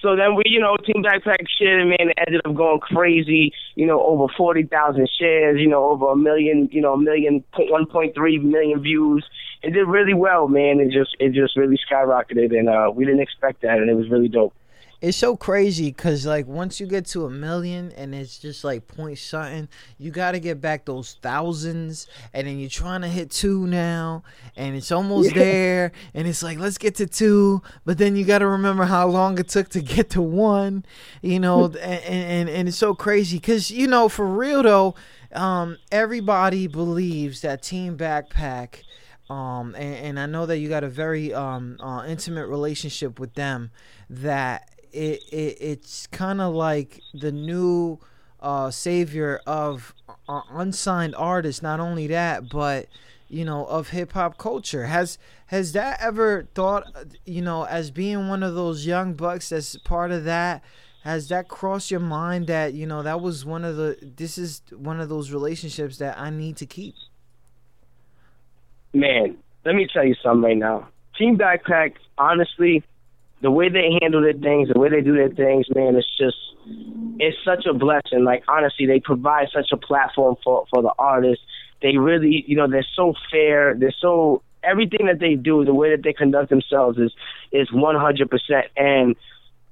so then we, you know, Team Backpack shit, and man, it ended up going crazy. You know, over forty thousand shares. You know, over a million. You know, a million, one point three million views. It did really well, man. It just, it just really skyrocketed, and uh, we didn't expect that, and it was really dope. It's so crazy because like once you get to a million and it's just like point something, you got to get back those thousands, and then you're trying to hit two now, and it's almost Yeah. there, and it's like let's get to two, but then you got to remember how long it took to get to one, you know, and and, and it's so crazy because you know for real though, um, everybody believes that Team Backpack. Um, and, and I know that you got a very um, uh, intimate relationship with them. That it, it it's kind of like the new uh, savior of uh, unsigned artists. Not only that, but you know of hip hop culture. Has has that ever thought you know as being one of those young bucks as part of that? Has that crossed your mind that you know that was one of the this is one of those relationships that I need to keep? man, let me tell you something right now. Team Backpack, honestly, the way they handle their things, the way they do their things, man, it's just it's such a blessing. Like honestly, they provide such a platform for for the artists. They really, you know, they're so fair. They're so everything that they do, the way that they conduct themselves is is one hundred percent. And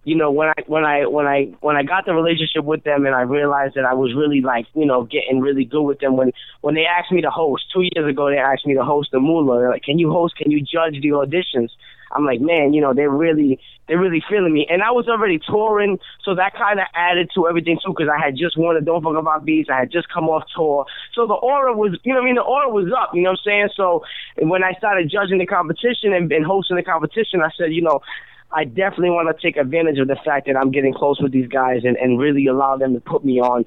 you know, when I when I when I when I got the relationship with them and I realized that I was really like, you know, getting really good with them when when they asked me to host two years ago they asked me to host the Moolah. They're like, Can you host, can you judge the auditions? I'm like, man, you know, they're really they're really feeling me. And I was already touring, so that kind of added to everything too, because I had just won the Don't Fuck About Beats. I had just come off tour, so the aura was, you know, I mean, the aura was up. You know what I'm saying? So when I started judging the competition and, and hosting the competition, I said, you know. I definitely want to take advantage of the fact that I'm getting close with these guys and, and really allow them to put me on.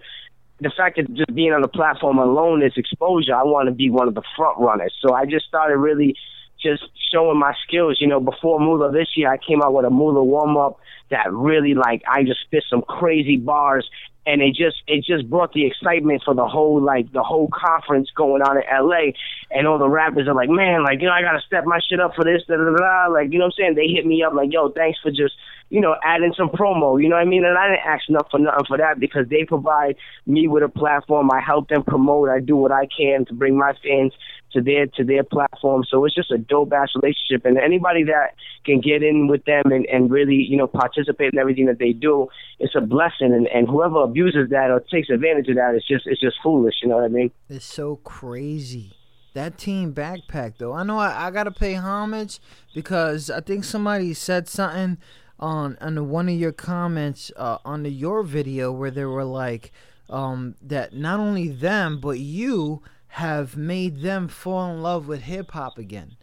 The fact that just being on the platform alone is exposure. I want to be one of the front runners. So I just started really just showing my skills. You know, before Moolah this year, I came out with a Moolah warm up that really like I just spit some crazy bars, and it just it just brought the excitement for the whole like the whole conference going on in LA, and all the rappers are like, man, like you know I gotta step my shit up for this, da da. da. Like you know what I'm saying? They hit me up like, yo, thanks for just you know adding some promo. You know what I mean? And I didn't ask enough for nothing for that because they provide me with a platform. I help them promote. I do what I can to bring my fans to their to their platform. So it's just a dope ass relationship, and anybody that can get in with them and and really you know participate in everything that they do, it's a blessing. And and whoever abuses that or takes advantage of that, it's just it's just foolish. You know what I mean? It's so crazy. That team backpack though. I know I, I gotta pay homage because I think somebody said something on on one of your comments uh, on the your video where they were like um, that not only them but you have made them fall in love with hip hop again.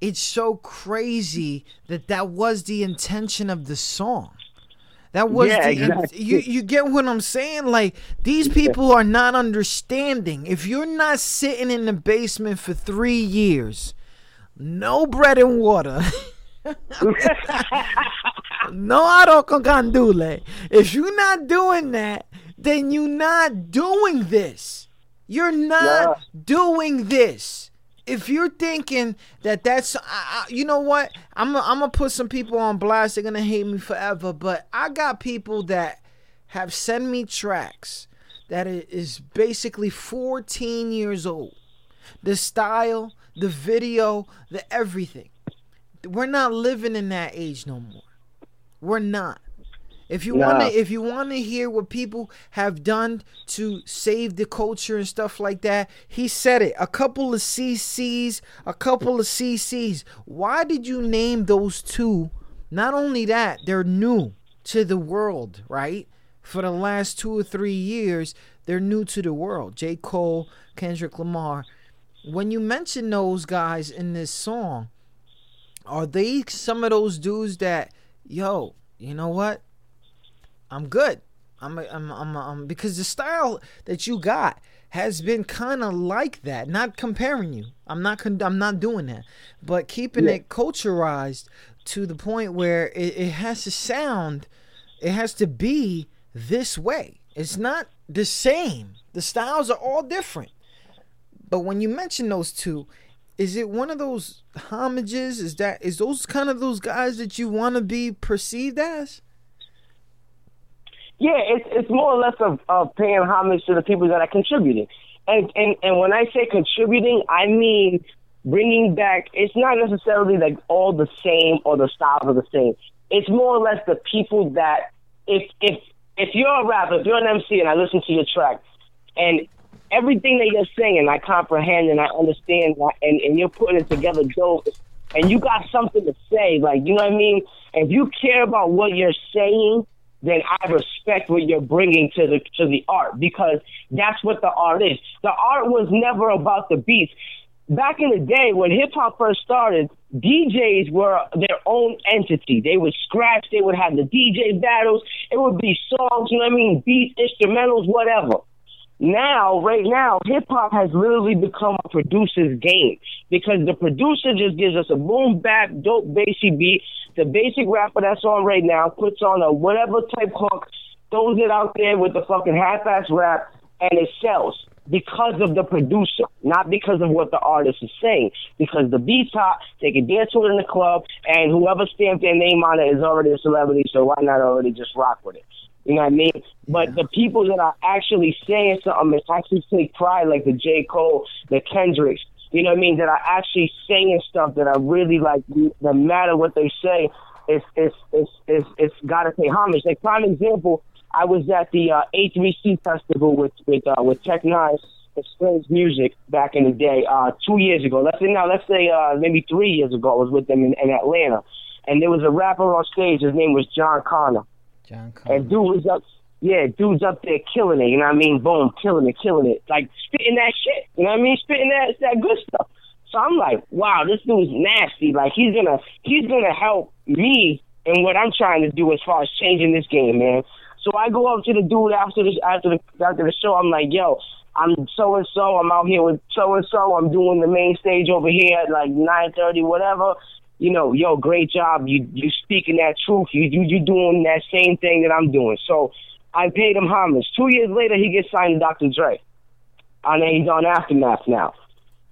It's so crazy that that was the intention of the song. That was Yeah, the exactly. you you get what I'm saying? Like these people are not understanding. If you're not sitting in the basement for 3 years, no bread and water. no arroz con gandule. If you're not doing that, then you're not doing this. You're not doing this. If you're thinking that that's, I, I, you know what, I'm I'm gonna put some people on blast. They're gonna hate me forever, but I got people that have sent me tracks that is basically 14 years old. The style, the video, the everything. We're not living in that age no more. We're not. If you Nah. want to if you want to hear what people have done to save the culture and stuff like that, he said it. A couple of CCs, a couple of CCs. Why did you name those two? Not only that, they're new to the world, right? For the last 2 or 3 years, they're new to the world. J. Cole, Kendrick Lamar. When you mention those guys in this song, are they some of those dudes that, yo, you know what? I'm good. I'm, I'm, I'm, I'm because the style that you got has been kind of like that. Not comparing you. I'm not. Con- I'm not doing that. But keeping Yeah. it culturized to the point where it, it has to sound. It has to be this way. It's not the same. The styles are all different. But when you mention those two, is it one of those homages? Is that is those kind of those guys that you want to be perceived as? Yeah, it's it's more or less of, of paying homage to the people that are contributing. And and and when I say contributing, I mean bringing back. It's not necessarily like all the same or the styles are the same. It's more or less the people that if if if you're a rapper, if you're an MC, and I listen to your track, and everything that you're saying, I comprehend and I understand, and and you're putting it together dope, and you got something to say, like you know what I mean. If you care about what you're saying, then I respect what you're bringing to the to the art because that's what the art is. The art was never about the beats. Back in the day when hip hop first started, DJs were their own entity. They would scratch, they would have the DJ battles, it would be songs, you know what I mean, beats, instrumentals, whatever. Now, right now, hip hop has literally become a producer's game because the producer just gives us a boom bap, dope bassy beat. The basic rapper that's on right now puts on a whatever type hook, throws it out there with the fucking half-ass rap, and it sells because of the producer, not because of what the artist is saying. Because the beat's hot, they can dance to it in the club, and whoever stamped their name on it is already a celebrity, so why not already just rock with it? You know what I mean? But the people that are actually saying something and actually take pride, like the J. Cole, the Kendricks, you know what I mean, that are actually saying stuff that I really like, no matter what they say, it's, it's, it's, it's, it's gotta pay homage. Like, prime example, I was at the uh, A3C festival with, with, uh, with Tech N9ne, Strange Music back in the day, uh, two years ago. Let's say now, let's say, uh, maybe three years ago, I was with them in, in Atlanta. And there was a rapper on stage, his name was Jon Connor. Jon And dude was up, yeah, dude's up there killing it. You know what I mean? Boom, killing it, killing it, like spitting that shit. You know what I mean? Spitting that that good stuff. So I'm like, wow, this dude's nasty. Like he's gonna he's gonna help me in what I'm trying to do as far as changing this game, man. So I go up to the dude after the after the after the show. I'm like, yo, I'm so and so. I'm out here with so and so. I'm doing the main stage over here at like 9:30, whatever you know, yo, great job. You you speaking that truth. You you you doing that same thing that I'm doing. So I paid him homage. Two years later, he gets signed to Dr. Dre, and then he's on Aftermath now.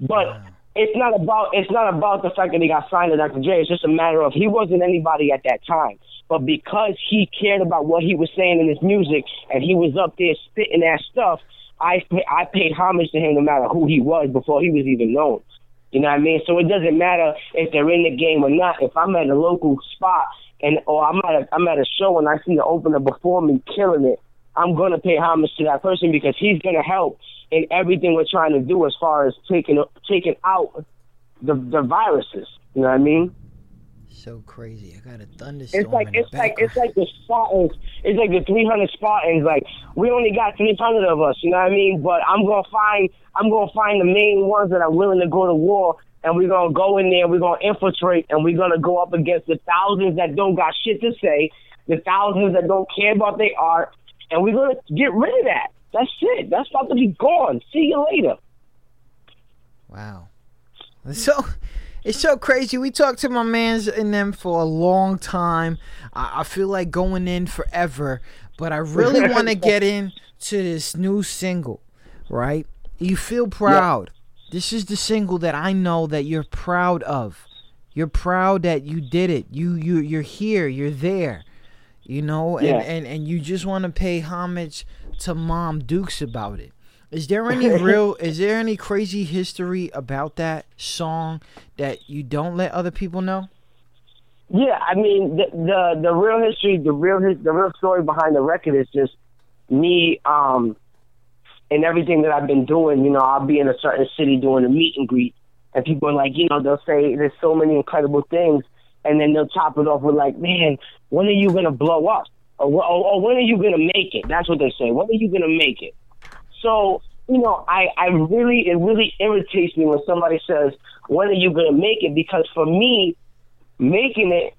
But it's not about it's not about the fact that he got signed to Dr. Dre. It's just a matter of he wasn't anybody at that time. But because he cared about what he was saying in his music, and he was up there spitting that stuff, I I paid homage to him no matter who he was before he was even known. You know what I mean? So it doesn't matter if they're in the game or not. If I'm at a local spot and or I'm at a, I'm at a show and I see the opener before me killing it, I'm gonna pay homage to that person because he's gonna help in everything we're trying to do as far as taking taking out the the viruses. You know what I mean? So crazy. I got a thunderstorm. It's like it's like it's like the Spartans. It's like the 300 Spartans. Like we only got 300 of us. You know what I mean? But I'm gonna find I'm gonna find the main ones that are willing to go to war, and we're gonna go in there. We're gonna infiltrate, and we're gonna go up against the thousands that don't got shit to say, the thousands that don't care about their art, and we're gonna get rid of that. That's it. That's about to be gone. See you later. Wow. So it's so crazy. We talked to my mans and them for a long time. I, I feel like going in forever, but I really want to get in to this new single, right? You feel proud. This is the single that I know that you're proud of. You're proud that you did it. You you you're here. You're there. You know, and Yeah. and, and you just want to pay homage to Mom Dukes about it. Is there any real is there any crazy history about that song that you don't let other people know? Yeah, I mean the the, the real history, the real the real story behind the record is just me um and everything that I've been doing. You know, I'll be in a certain city doing a meet and greet, and people are like, you know, they'll say there's so many incredible things, and then they'll top it off with like, man, when are you gonna blow up? Or, or, or when are you gonna make it? That's what they say. When are you gonna make it? So, you know, I, I really, it really irritates me when somebody says, when are you going to make it? Because for me, making it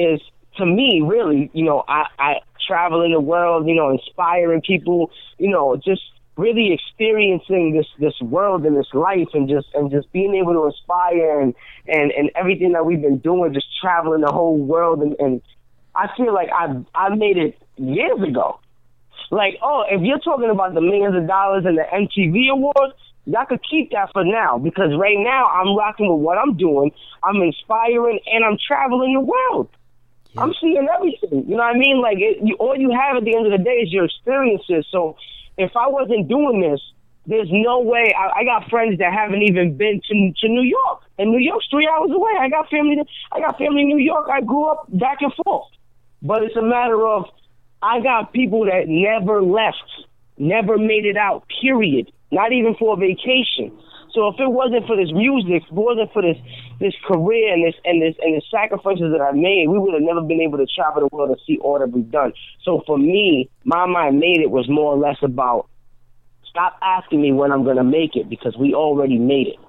is, to me, really, you know, I, I traveling the world, you know, inspiring people, you know, just really experiencing this, this world and this life and just, and just being able to inspire and, and, and everything that we've been doing, just traveling the whole world. And, and I feel like I, I made it years ago. Like, oh, if you're talking about the millions of dollars and the MTV awards, y'all could keep that for now because right now I'm rocking with what I'm doing. I'm inspiring and I'm traveling the world. I'm seeing everything. You know what I mean? Like it, you, all you have at the end of the day is your experiences. So if I wasn't doing this, there's no way. I, I got friends that haven't even been to to New York, and New York's three hours away. I got family. That I got family in New York. I grew up back and forth. But it's a matter of I got people that never left, never made it out. Period. Not even for a vacation. So if it wasn't for this music, if it wasn't for this this career and this and this and the sacrifices that I made, we would have never been able to travel the world and see all that we've done. So for me, my mind made it was more or less about stop asking me when I'm gonna make it because we already made it.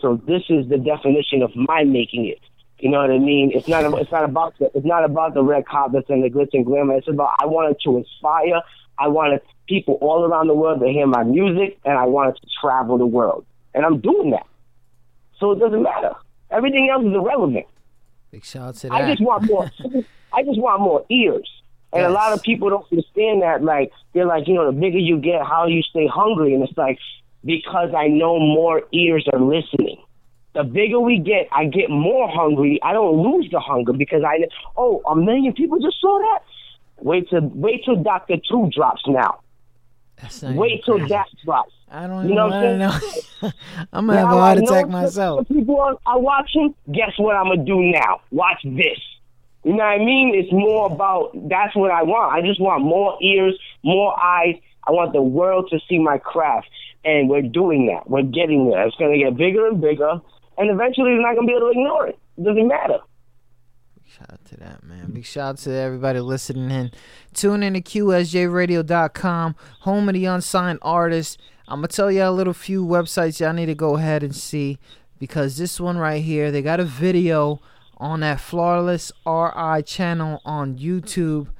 So this is the definition of my making it. You know what I mean? It's not it's not about the it's not about the red carpets and the glitz and glamour. It's about I wanted to inspire. I wanted people all around the world to hear my music, and I wanted to travel the world, and I'm doing that. So it doesn't matter. Everything else is irrelevant. Big shout out to that. I just want more. I just want more ears. And a lot of people don't understand that. Like they're like, you know, the bigger you get, how you stay hungry, and it's like because I know more ears are listening. The bigger we get, I get more hungry. I don't lose the hunger because I oh a million people just saw that. Wait till wait till Doctor Two drops now. Wait till that drops. I don't You know what I'm know. I'm gonna have a heart attack myself. People are, are watching. Guess what I'm gonna do now? Watch this. You know what I mean? It's more about that's what I want. I just want more ears, more eyes. I want the world to see my craft, and we're doing that. We're getting there. It's gonna get bigger and bigger, and eventually they're not gonna be able to ignore it. It doesn't matter. Shout out to that, man. Big shout out to everybody listening in. Tune in to QSJRadio.com, home of the unsigned artists. I'm going to tell y'all a little few websites y'all need to go ahead and see because this one right here, they got a video on that Flawless RI channel on YouTube.com,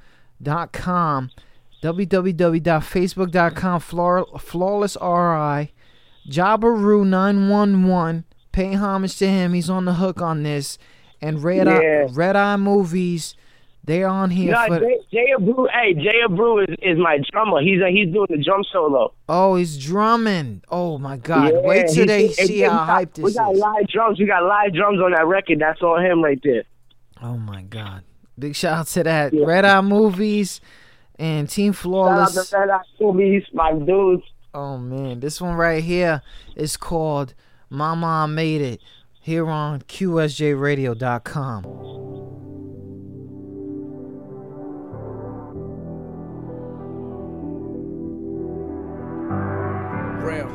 www.facebook.com, Flaw- Flawless RI, Jabaroo911. Pay homage to him. He's on the hook on this. And Red Yeah. Eye, Red Eye Movies, they're on here No, for. Jay, Jay Abreu, hey, Jay Abreu is, is my drummer. He's he's doing the drum solo. Oh, he's drumming. Oh my God! Yeah, Wait till they see how we got- hyped We got is. live drums. We got live drums on that record. That's all him right there. Oh my God! Big shout out to that Red Eye Movies and Team Flawless. Shout out to Red Eye Movies, my dudes. Oh man, this one right here is called Mama I Made It here on QSJRadio.com. Real.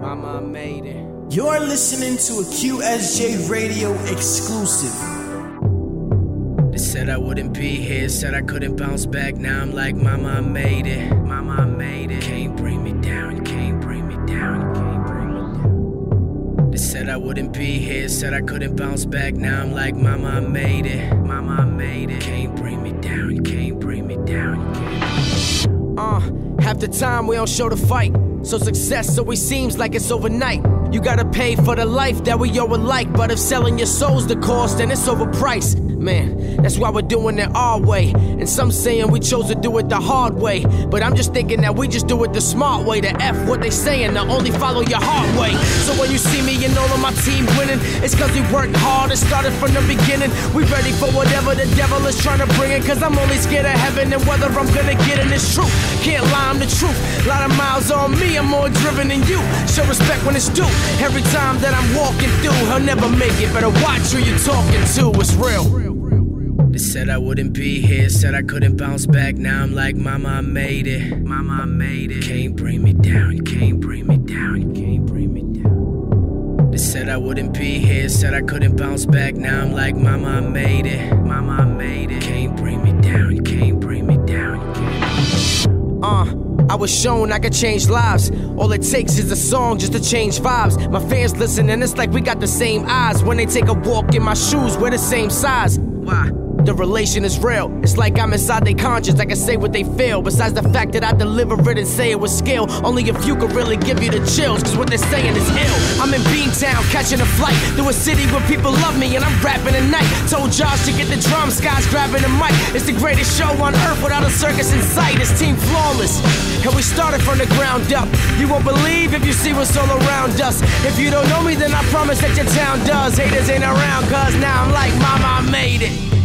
Mama I made it. You're listening to a QSJ Radio exclusive. Said I wouldn't be here, said I couldn't bounce back. Now I'm like, Mama, I made it. Mama, I made it. Can't bring me down, can't bring me down, can't bring me down. They said I wouldn't be here, said I couldn't bounce back. Now I'm like, Mama, I made it. Mama, I made it. Can't bring me down, can't bring me down, can't. Uh, half the time we don't show the fight. So success always seems like it's overnight. You gotta pay for the life that we all alike. But if selling your soul's the cost, then it's overpriced. Man, that's why we're doing it our way. And some saying we chose to do it the hard way. But I'm just thinking that we just do it the smart way. To F what they saying, to only follow your heart way. So when you see me and all of my team winning, it's cause we worked hard and started from the beginning. We ready for whatever the devil is trying to bring in. Cause I'm only scared of heaven and whether I'm gonna get in this truth. Can't lie, I'm the truth. A Lot of miles on me, I'm more driven than you. Show respect when it's due. Every time that I'm walking through, he'll never make it. Better watch who you're talking to, it's real. They said I wouldn't be here, said I couldn't bounce back. Now I'm like, Mama, I made it. Mama, I made it. Can't bring me down, you can't bring me down, you can't bring me down. They said I wouldn't be here, said I couldn't bounce back. Now I'm like, Mama, I made it. Mama, I made it. Can't bring me down, you can't bring me down, you can't. Uh, I was shown I could change lives. All it takes is a song just to change vibes. My fans listen, and it's like we got the same eyes. When they take a walk in my shoes, we're the same size. Why? The relation is real. It's like I'm inside their conscience. I can say what they feel. Besides the fact that I deliver it and say it with skill. Only if you could really give you the chills. Cause what they're saying is ill. I'm in Beantown catching a flight through a city where people love me and I'm rapping at night. Told Josh to get the drum, Scott's grabbing the mic. It's the greatest show on earth without a circus in sight. It's team flawless. And we started from the ground up. You won't believe if you see what's all around us. If you don't know me, then I promise that your town does. Haters ain't around, cause now I'm like, Mama, I made it.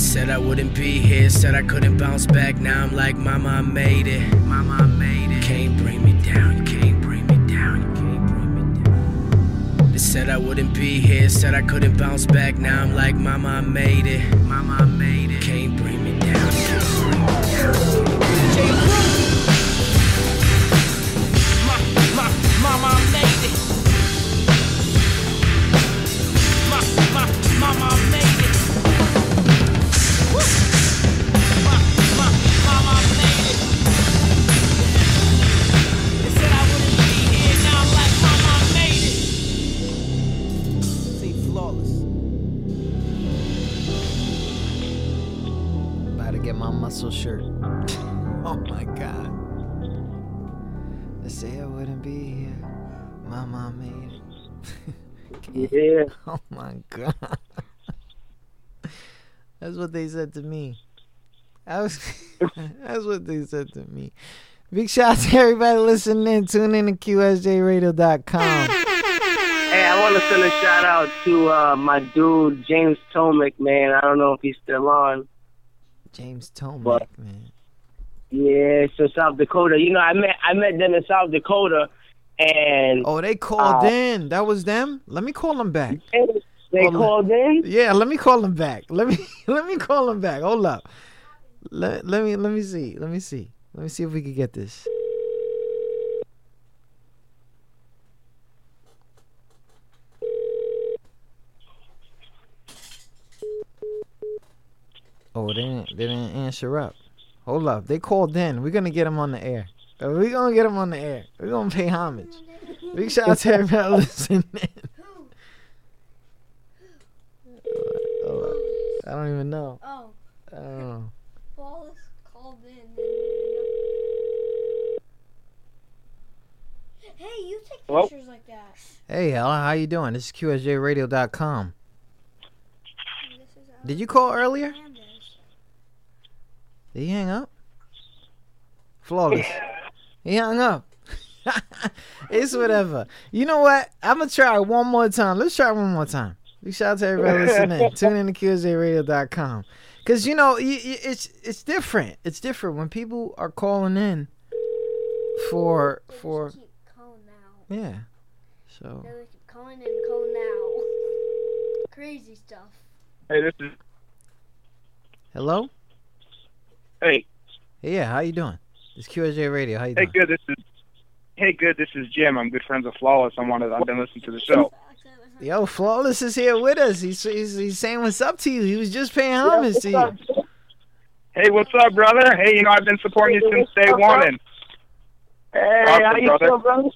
Said I wouldn't be here, said I couldn't bounce back. Now I'm like, Mama, I made it. Mama, I made it. Can't bring me down, can't bring me down, can't bring me down. They said I wouldn't be here, said I couldn't bounce back. Now I'm like, Mama, I made it. Mama, I made it. Can't bring me down, you can't. Mama, I made it. Ma, ma, mama, made it. Flawless. About to get my muscle shirt. oh my god. They say I wouldn't be here. Mama made it. Yeah. Oh my god. That's what they said to me. I was, that's what they said to me. Big shout out to everybody listening in. Tune in to QSJRadio.com. I want to send a shout out to uh, my dude James Tomic, man. I don't know if he's still on. James Tomic, But- man. Yeah, so South Dakota. You know, I met I met them in South Dakota, and Oh, they called uh, in. That was them. Let me call them back. They Hold called in. Yeah, let me call them back. Let me let me call them back. Hold up. Let, let me let me see. Let me see. Let me see if we can get this. Oh, they didn't they didn't answer up. Hold up. They called in. We're gonna get them on the air. Uh, We're gonna get them on the air. We're gonna pay homage. Big shout out to everybody listening. Hold up. I don't even know. Oh, I don't know. Wallace called in. Hey, you take Hello? pictures like that. Hey, Ella, how you doing? This is QSJRadio.com. Did you call earlier? Did he hang up? Flawless. he hung up. it's whatever. You know what? I'm gonna try one more time. Let's try one more time. Big shout out to everybody listening. Tune in to QSJRadio.com. Cause you know y- y- it's it's different. It's different when people are calling in for for yeah. So They keep calling and calling now. Crazy stuff. Hey, this is. hello. Hey, Yeah, how you doing? It's QSJ Radio. How you hey, doing? good. This is. Hey, good. This is Jim. I'm good friends with Flawless. I wanted. I've been listening to the show. Yo, Flawless is here with us. He's, he's he's saying what's up to you. He was just paying homage to you. Hey, what's up, brother? Hey, you know I've been supporting you since day one. And Hey, Awesome, how you brother. feel, brother?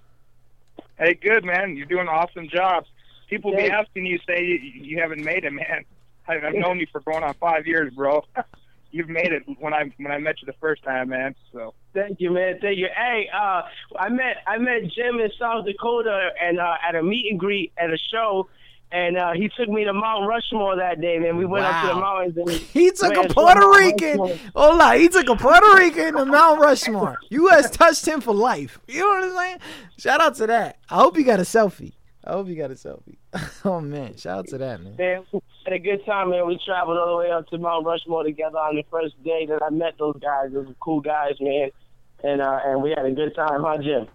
hey, good man. You're doing an awesome job. People be asking you, say you, you haven't made it, man. I, I've known you for going on five years, bro. You've made it when I when I met you the first time, man. So Thank you, man. Thank you. Hey, uh, I met I met Jim in South Dakota and uh, at a meet and greet at a show, and uh, he took me to Mount Rushmore that day. Man, we went up to the mountains. And He took a Puerto Rican. Rushmore. Hold he took a Puerto Rican to Mount Rushmore. You guys touched him for life. You know what I'm saying? Shout out to that. I hope you got a selfie. I hope you got a selfie. Oh man, shout out to that man. Man, had a good time, man. We traveled all the way up to Mount Rushmore together on the first day that I met those guys. Those were cool guys, man. And uh, and we had a good time, huh, Jim?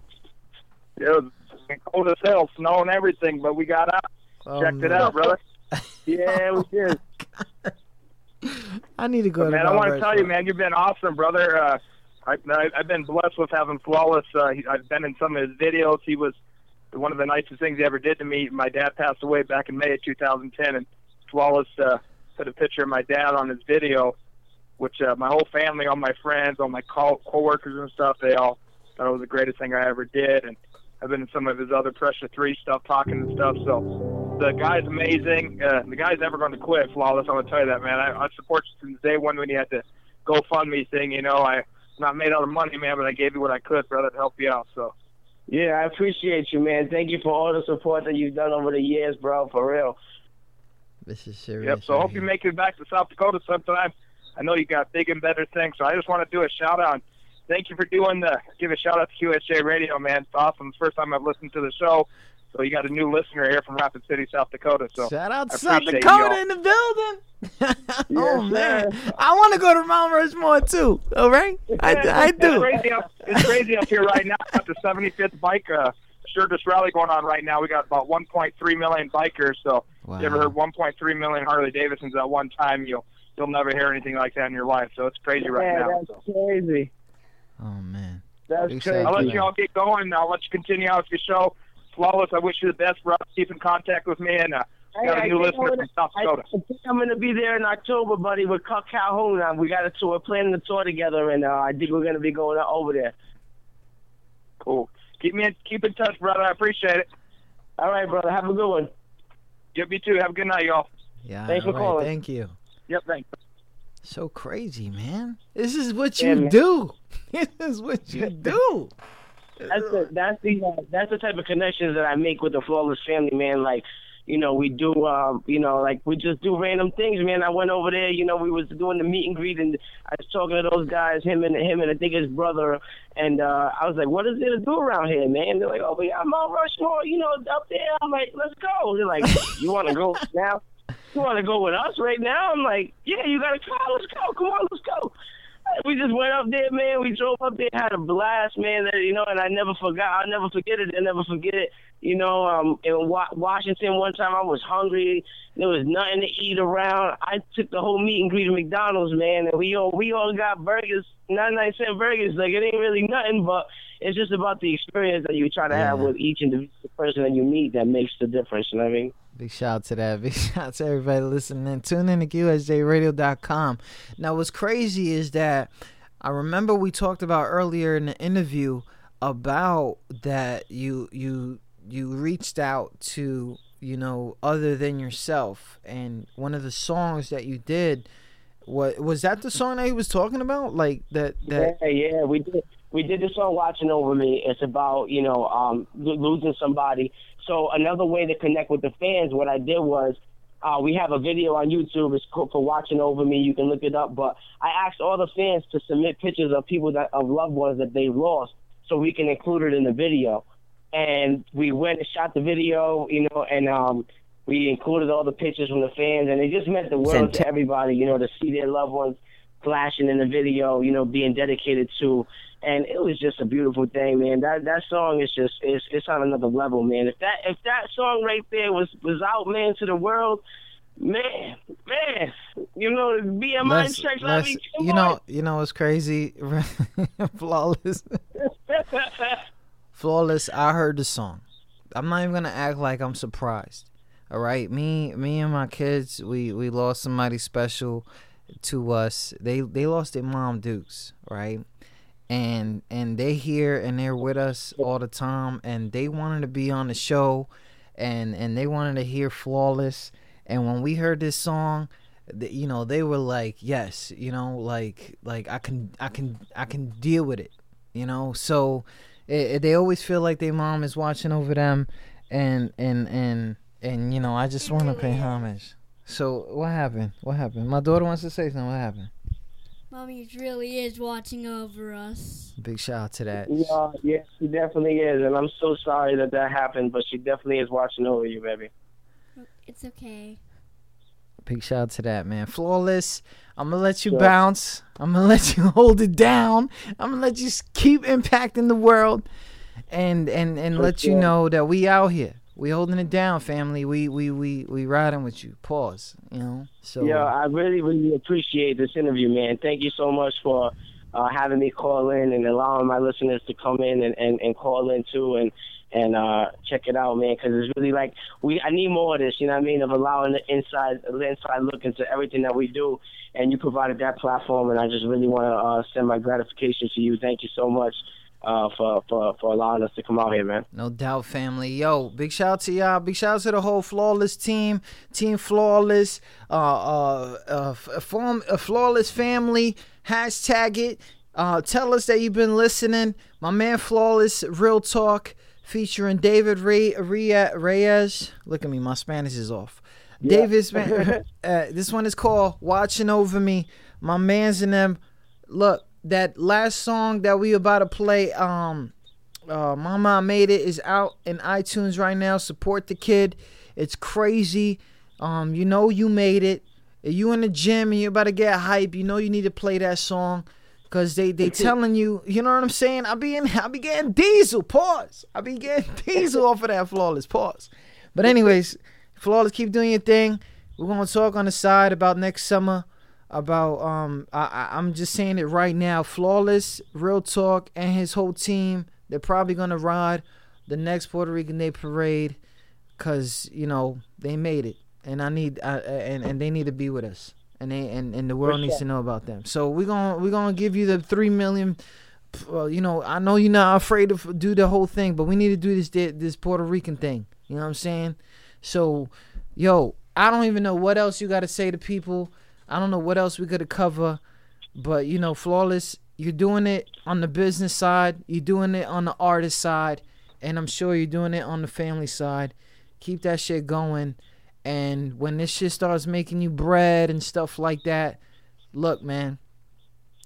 it was cold as hell, snow and everything, but we got out. Oh, Checked it out, brother. Yeah, we did. I need to go But to man, I want to tell you, man, you've been awesome, brother. Uh, I, I, I've been blessed with having Flawless. Uh, I've been in some of his videos. He was one of the nicest things he ever did to me. My dad passed away back in May of 2010, and Flawless uh, put a picture of my dad on his video, which uh, my whole family, all my friends, all my co- coworkers and stuff, they all thought it was the greatest thing I ever did. And I've been in some of his other Pressure Three stuff, talking and stuff. So the guy's amazing. Uh, the guy's never going to quit. Flawless. I'm gonna tell you that, man. I, I support you since day one when you had the GoFundMe thing. You know, I not made all the money, man, but I gave you what I could, brother, to help you out. So. Yeah, I appreciate you, man. Thank you for all the support that you've done over the years, bro. For real. This is serious. Yep. So I hope you make it back to South Dakota sometime. I know you got big and better things. So I just want to do a shout out. Thank you for doing the give a shout out to QSJ Radio, man. It's awesome. First time I've listened to the show. So you got a new listener here from Rapid City, South Dakota. So Shout out I South Dakota y'all. in the building. oh Yes, man, sir. I want to go to Mount Rushmore too. All right, I, I It's do. crazy up, it's crazy up here right now. Got the 75th bike uh, Sturgis rally going on right now. We got about 1.3 million bikers. So if you ever heard 1.3 million Harley Davidsons at one time, you'll you'll never hear anything like that in your life. So it's crazy right now. that's crazy. Oh man, That's crazy. I'll let you all get going. I'll let you continue out with your show. Flawless. I wish you the best, bro. Keep in contact with me, and uh, Hey, got a I new think listener I'm from South Dakota. I think I'm gonna be there in October, buddy, with Cuck Calhoun. Uh, We got a tour, we're planning a tour together, and uh, I think we're gonna be going over there. Cool. Keep me in, keep in touch, brother. I appreciate it. All right, brother. Have a good one. Yep, you too. Have a good night, y'all. Yeah, Thanks for all right, calling. Thank you. Yep, thanks. So crazy, man. This is what Yeah, you man. do. This is what you do. That's the that's the uh, that's the type of connections that I make with the flawless family, man. Like, you know, we do, um, you know, like we just do random things, man. I went over there, you know, we was doing the meet and greet, and I was talking to those guys, him and him and I think his brother, and uh, I was like, what is there to do around here, man? They're like, oh, we got Mount Rushmore, you know, up there. I'm like, let's go. They're like, you want to go now? You want to go with us right now? I'm like, yeah, you got a car. Let's go. Come on, let's go. We just went up there, man. We drove up there, had a blast, man. That you know, and I never forgot. I'll never forget it. I'll never forget it. You know, um, in Wa- Washington, one time I was hungry. There was nothing to eat around. I took the whole meet and greet at McDonald's, man, and we all we all got burgers, ninety nine cent burgers. Like it ain't really nothing, but it's just about the experience that you try to have with each individual person that you meet that makes the difference. You know what I mean? Big shout out to that. Big shout out to everybody listening. Tune in to QSJRadio.com. Now, what's crazy is that I remember we talked about earlier in the interview about that you you you reached out to you know other than yourself, and one of the songs that you did. What was that? The song that he was talking about, like that. That Yeah, yeah, we did. We did the song "Watching Over Me." It's about you know um, lo- losing somebody. So another way to connect with the fans, what I did was uh, we have a video on YouTube. It's called for "Watching Over Me." You can look it up. But I asked all the fans to submit pictures of people that of loved ones that they lost, so we can include it in the video. And we went and shot the video, you know, and um, we included all the pictures from the fans, and it just meant the world to everybody, you know, to see their loved ones flashing in the video, you know, being dedicated to, and it was just a beautiful thing, man. That that song is just it's it's on another level, man. If that if that song right there was was out, man, to the world, man, man, you know, BMI let's- let's- mean, come you on. know, you know, it's crazy. Flawless. Flawless, I heard the song. I'm not even gonna act like I'm surprised. All right, me, me and my kids, we we lost somebody special to us. They they lost their mom Dukes, right? And and they here and they're with us all the time, and they wanted to be on the show, and and they wanted to hear Flawless. And when we heard this song, th- you know, they were like, yes, you know, like like I can I can I can deal with it, you know. So it, it- they always feel like their mom is watching over them, and and and and you know, I just want to pay homage. So what happened? What happened? My daughter wants to say something. What happened? Mommy really is watching over us. Big shout out to that. Yeah, yeah, she definitely is, and I'm so sorry that that happened, but she definitely is watching over you, baby. It's okay. Big shout out to that, man. Flawless. I'm gonna let you bounce. I'm gonna let you hold it down. I'm gonna let you s- keep impacting the world, and and and For let you know that we out here. We holding it down, family. We we we we riding with you. Pause. You know. So yeah, I really, really appreciate this interview, man. Thank you so much for uh, having me call in and allowing my listeners to come in and, and, and call in too and and uh, check it out, man. Because it's really like we I need more of this. You know what I mean? Of allowing the inside the inside look into everything that we do, and you provided that platform, and I just really want to uh, send my gratification to you. Thank you so much. Uh, for for for allowing us to come out here, man. No doubt, family. Yo, big shout out to y'all. Big shout out to the whole Flawless team, Team Flawless, uh, uh, uh, form a Flawless family. Hashtag it. Uh, tell us that you've been listening. My man Flawless, Real Talk, featuring David Ray, Ray, Reyes. Look at me, my Spanish is off. Yeah. David's man. uh, this one is called "Watching Over Me." My man's in them. Look, that last song that we about to play, um, uh, Mama I Made It is out in iTunes right now. Support the kid. It's crazy. Um, you know you made it. If you in the gym and you're about to get hype, you know you need to play that song. Cause they they telling you, you know what I'm saying? I be in, I be getting diesel. Pause. I be getting diesel off of that flawless. Pause. But anyways, flawless, keep doing your thing. We're gonna talk on the side about next summer. About um, I, I'm just saying it right now. Flawless, real talk, and his whole team. They're probably gonna ride the next Puerto Rican Day parade, cause you know they made it, and I need uh, and and they need to be with us and they and, and the world needs to know about them. So we're gonna we're gonna give you the three million. Uh, you know, I know you're not afraid to do the whole thing, but we need to do this this Puerto Rican thing. You know what I'm saying? So, yo, I don't even know what else you got to say to people. I don't know what else we got to cover, but you know, flawless. You're doing it on the business side. You're doing it on the artist side, and I'm sure you're doing it on the family side. Keep that shit going. And when this shit starts making you bread and stuff like that, look, man,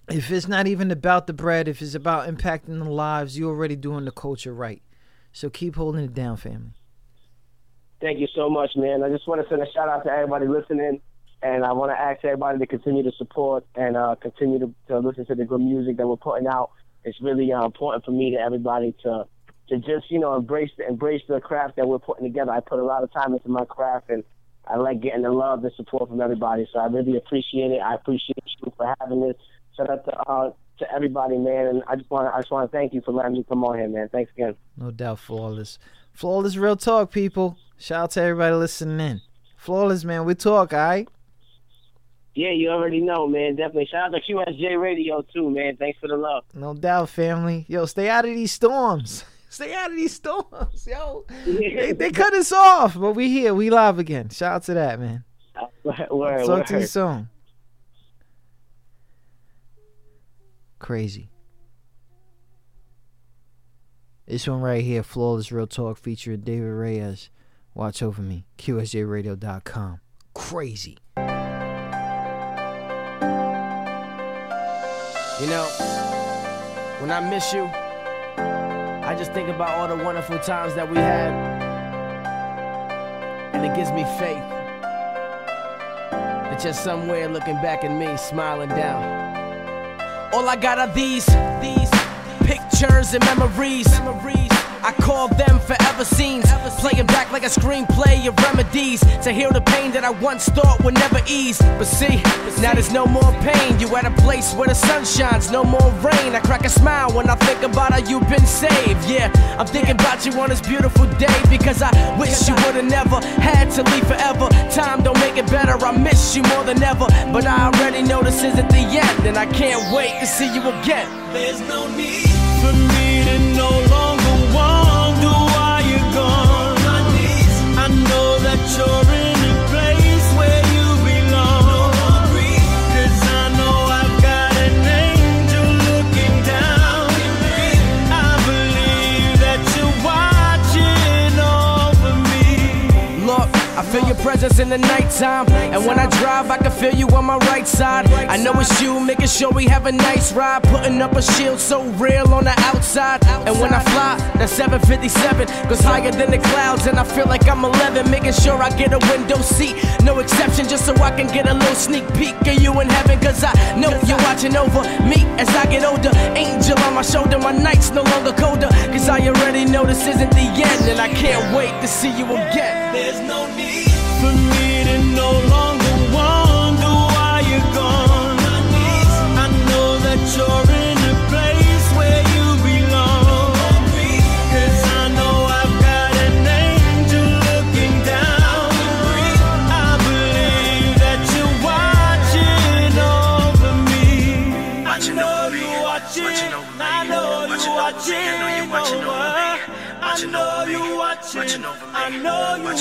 if it's not even about the bread, if it's about impacting the lives, you're already doing the culture right. So keep holding it down, family. Thank you so much, man. I just want to send a shout out to everybody listening, and I want to ask everybody to continue to support and uh, continue to, to listen to the good music that we're putting out. It's really uh, important for me to everybody to to just you know embrace the embrace the craft that we're putting together. I put a lot of time into my craft, and I like getting the love and support from everybody. So I really appreciate it. I appreciate you for having this. Shout out to uh, to everybody, man. And I just want I just want to thank you for letting me come on here, man. Thanks again. No doubt, flawless, flawless, real talk, people. Shout out to everybody listening in. Flawless, man. We talk, all right. Yeah, you already know, man. Definitely. Shout out to QSJ Radio too, man. Thanks for the love. No doubt, family. Yo, stay out of these storms. Stay out of these storms, yo. they, they cut us off, but we here. We live again. Shout out to that, man. Word, word, Talk to you soon. Crazy. This one right here, Flawless Real Talk, featuring David Reyes. Watch over me. QSJRadio.com. Crazy. You know, when I miss you, I just think about all the wonderful times that we had. And it gives me faith that you're somewhere looking back at me, smiling down. All I got are these, these pictures and memories. memories. I call them forever scenes, playing back like a screenplay of remedies to heal the pain that I once thought would never ease. But see, now there's no more pain. You at a place where the sun shines, no more rain. I crack a smile when I think about how you've been saved. Yeah, I'm thinking about you on this beautiful day because I wish you would've never had to leave forever. Time don't make it better. I miss you more than ever, but I already know this isn't the end, and I can't wait to see you again. There's no need for me know presence in the nighttime. And when I drive, I can feel you on my right side. I know it's you, making sure we have a nice ride. Putting up a shield so real on the outside. And when I fly, that 757 goes higher than the clouds. And I feel like I'm 11, making sure I get a window seat. No exception, just so I can get a little sneak peek of you in heaven. Cause I know you're watching over me as I get older. Angel on my shoulder, my nights no longer colder. Cause I already know this isn't the end. And I can't wait to see you again. There's no need for me to no longer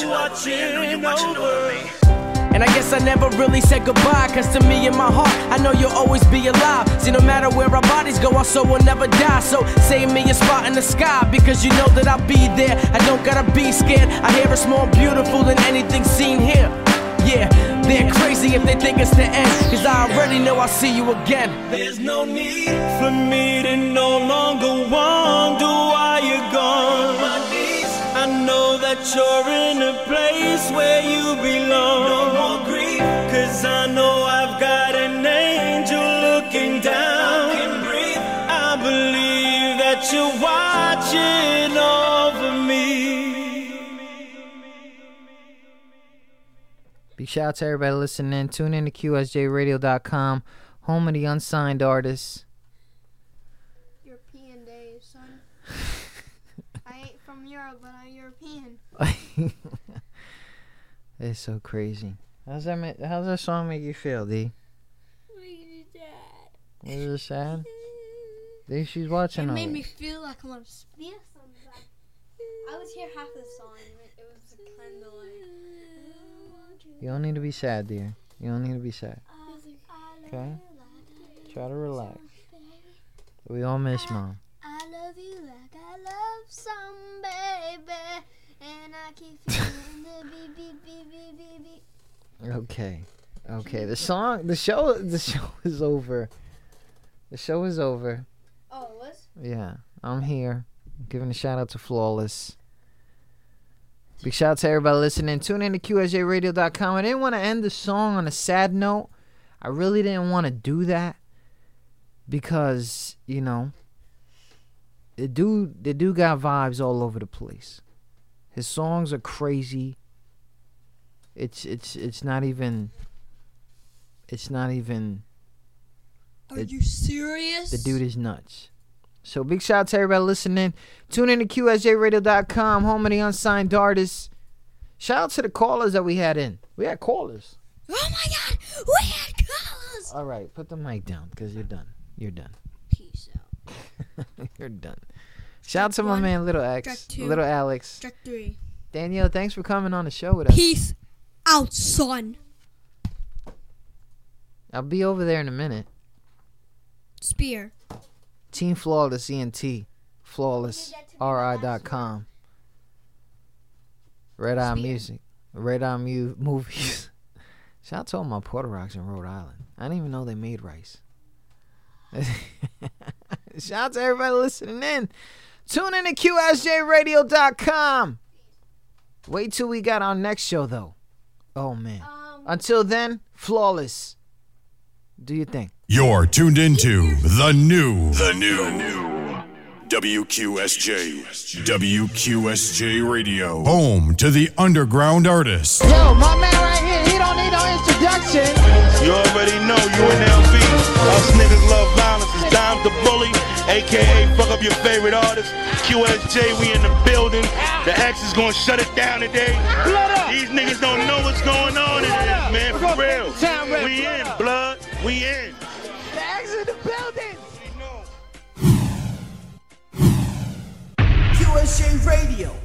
know you watching over. And I guess I never really said goodbye, cause to me in my heart, I know you'll always be alive. See, no matter where our bodies go, our soul will never die. So save me a spot in the sky, because you know that I'll be there. I don't gotta be scared. I hear it's more beautiful than anything seen here. Yeah, they're crazy if they think it's the end, cause I already know I'll see you again. There's no need for me to no longer wonder why know that you're in a place where you belong. No more grief, cause I know I've got an angel looking down. I can breathe. I believe that you're watching over me. Big shout out to everybody listening. Tune in to QSJRadio.com, home of the unsigned artists. European days, son. I ain't from Europe, but I'm European. It's so crazy. How's that? ma- How's that song make you feel, D? Is it sad? D, she's watching. It all made this. me feel like I want to speak something. I was here half the song. It it was kind of like. You don't need to be sad, dear. You don't need to be sad. Okay? Try to relax. We all miss mom. I love you like I love some baby, and I keep feeling the beep beep beep beep beep beep. Okay. Okay. The song, the show, the show is over. The show is over. Oh, it was? Yeah, I'm here. Giving a shout out to Flawless. Big shout out to everybody listening. Tune in to QSJRadio.com. I didn't want to end the song on a sad note. I really didn't want to do that because, you know, the dude, the dude got vibes all over the place. His songs are crazy. It's it's it's not even. It's not even. Are it- you serious? the dude is nuts. So big shout out to everybody listening. Tune in to QSJRadio.com, home of the unsigned artists. Shout out to the callers that we had in. We had callers. Oh my god, we had colors! All right, put the mic down because you're done. You're done. Peace out. you're done. Shout out to my man, Little X, two, Little Alex. Track three. Danielle, thanks for coming on the show with us. Peace out, son. I'll be over there in a minute. Spear. Team Flawless ENT, flawlessri.com. Red Eye Music, Red Eye Mu- Movies. Shout out to all my Puerto Rocks in Rhode Island. I didn't even know they made rice. Shout out to everybody listening in. Tune in to QSJRadio.com. Wait till we got our next show, though. Oh, man. Um, Until then, flawless. Do you think? You're tuned into the new, the new, new WQSJ, WQSJ Radio, home to the underground artists. Yo, my man right here, he don't need no introduction. You already know UNLV. Us niggas love violence. It's Dime the Bully, aka fuck up your favorite artist. QSJ, we in the building. The X is gonna shut it down today. Blood up. These niggas don't know what's going on in this, man. For real. We in, blood. We in. The X in the building. QSJ Radio.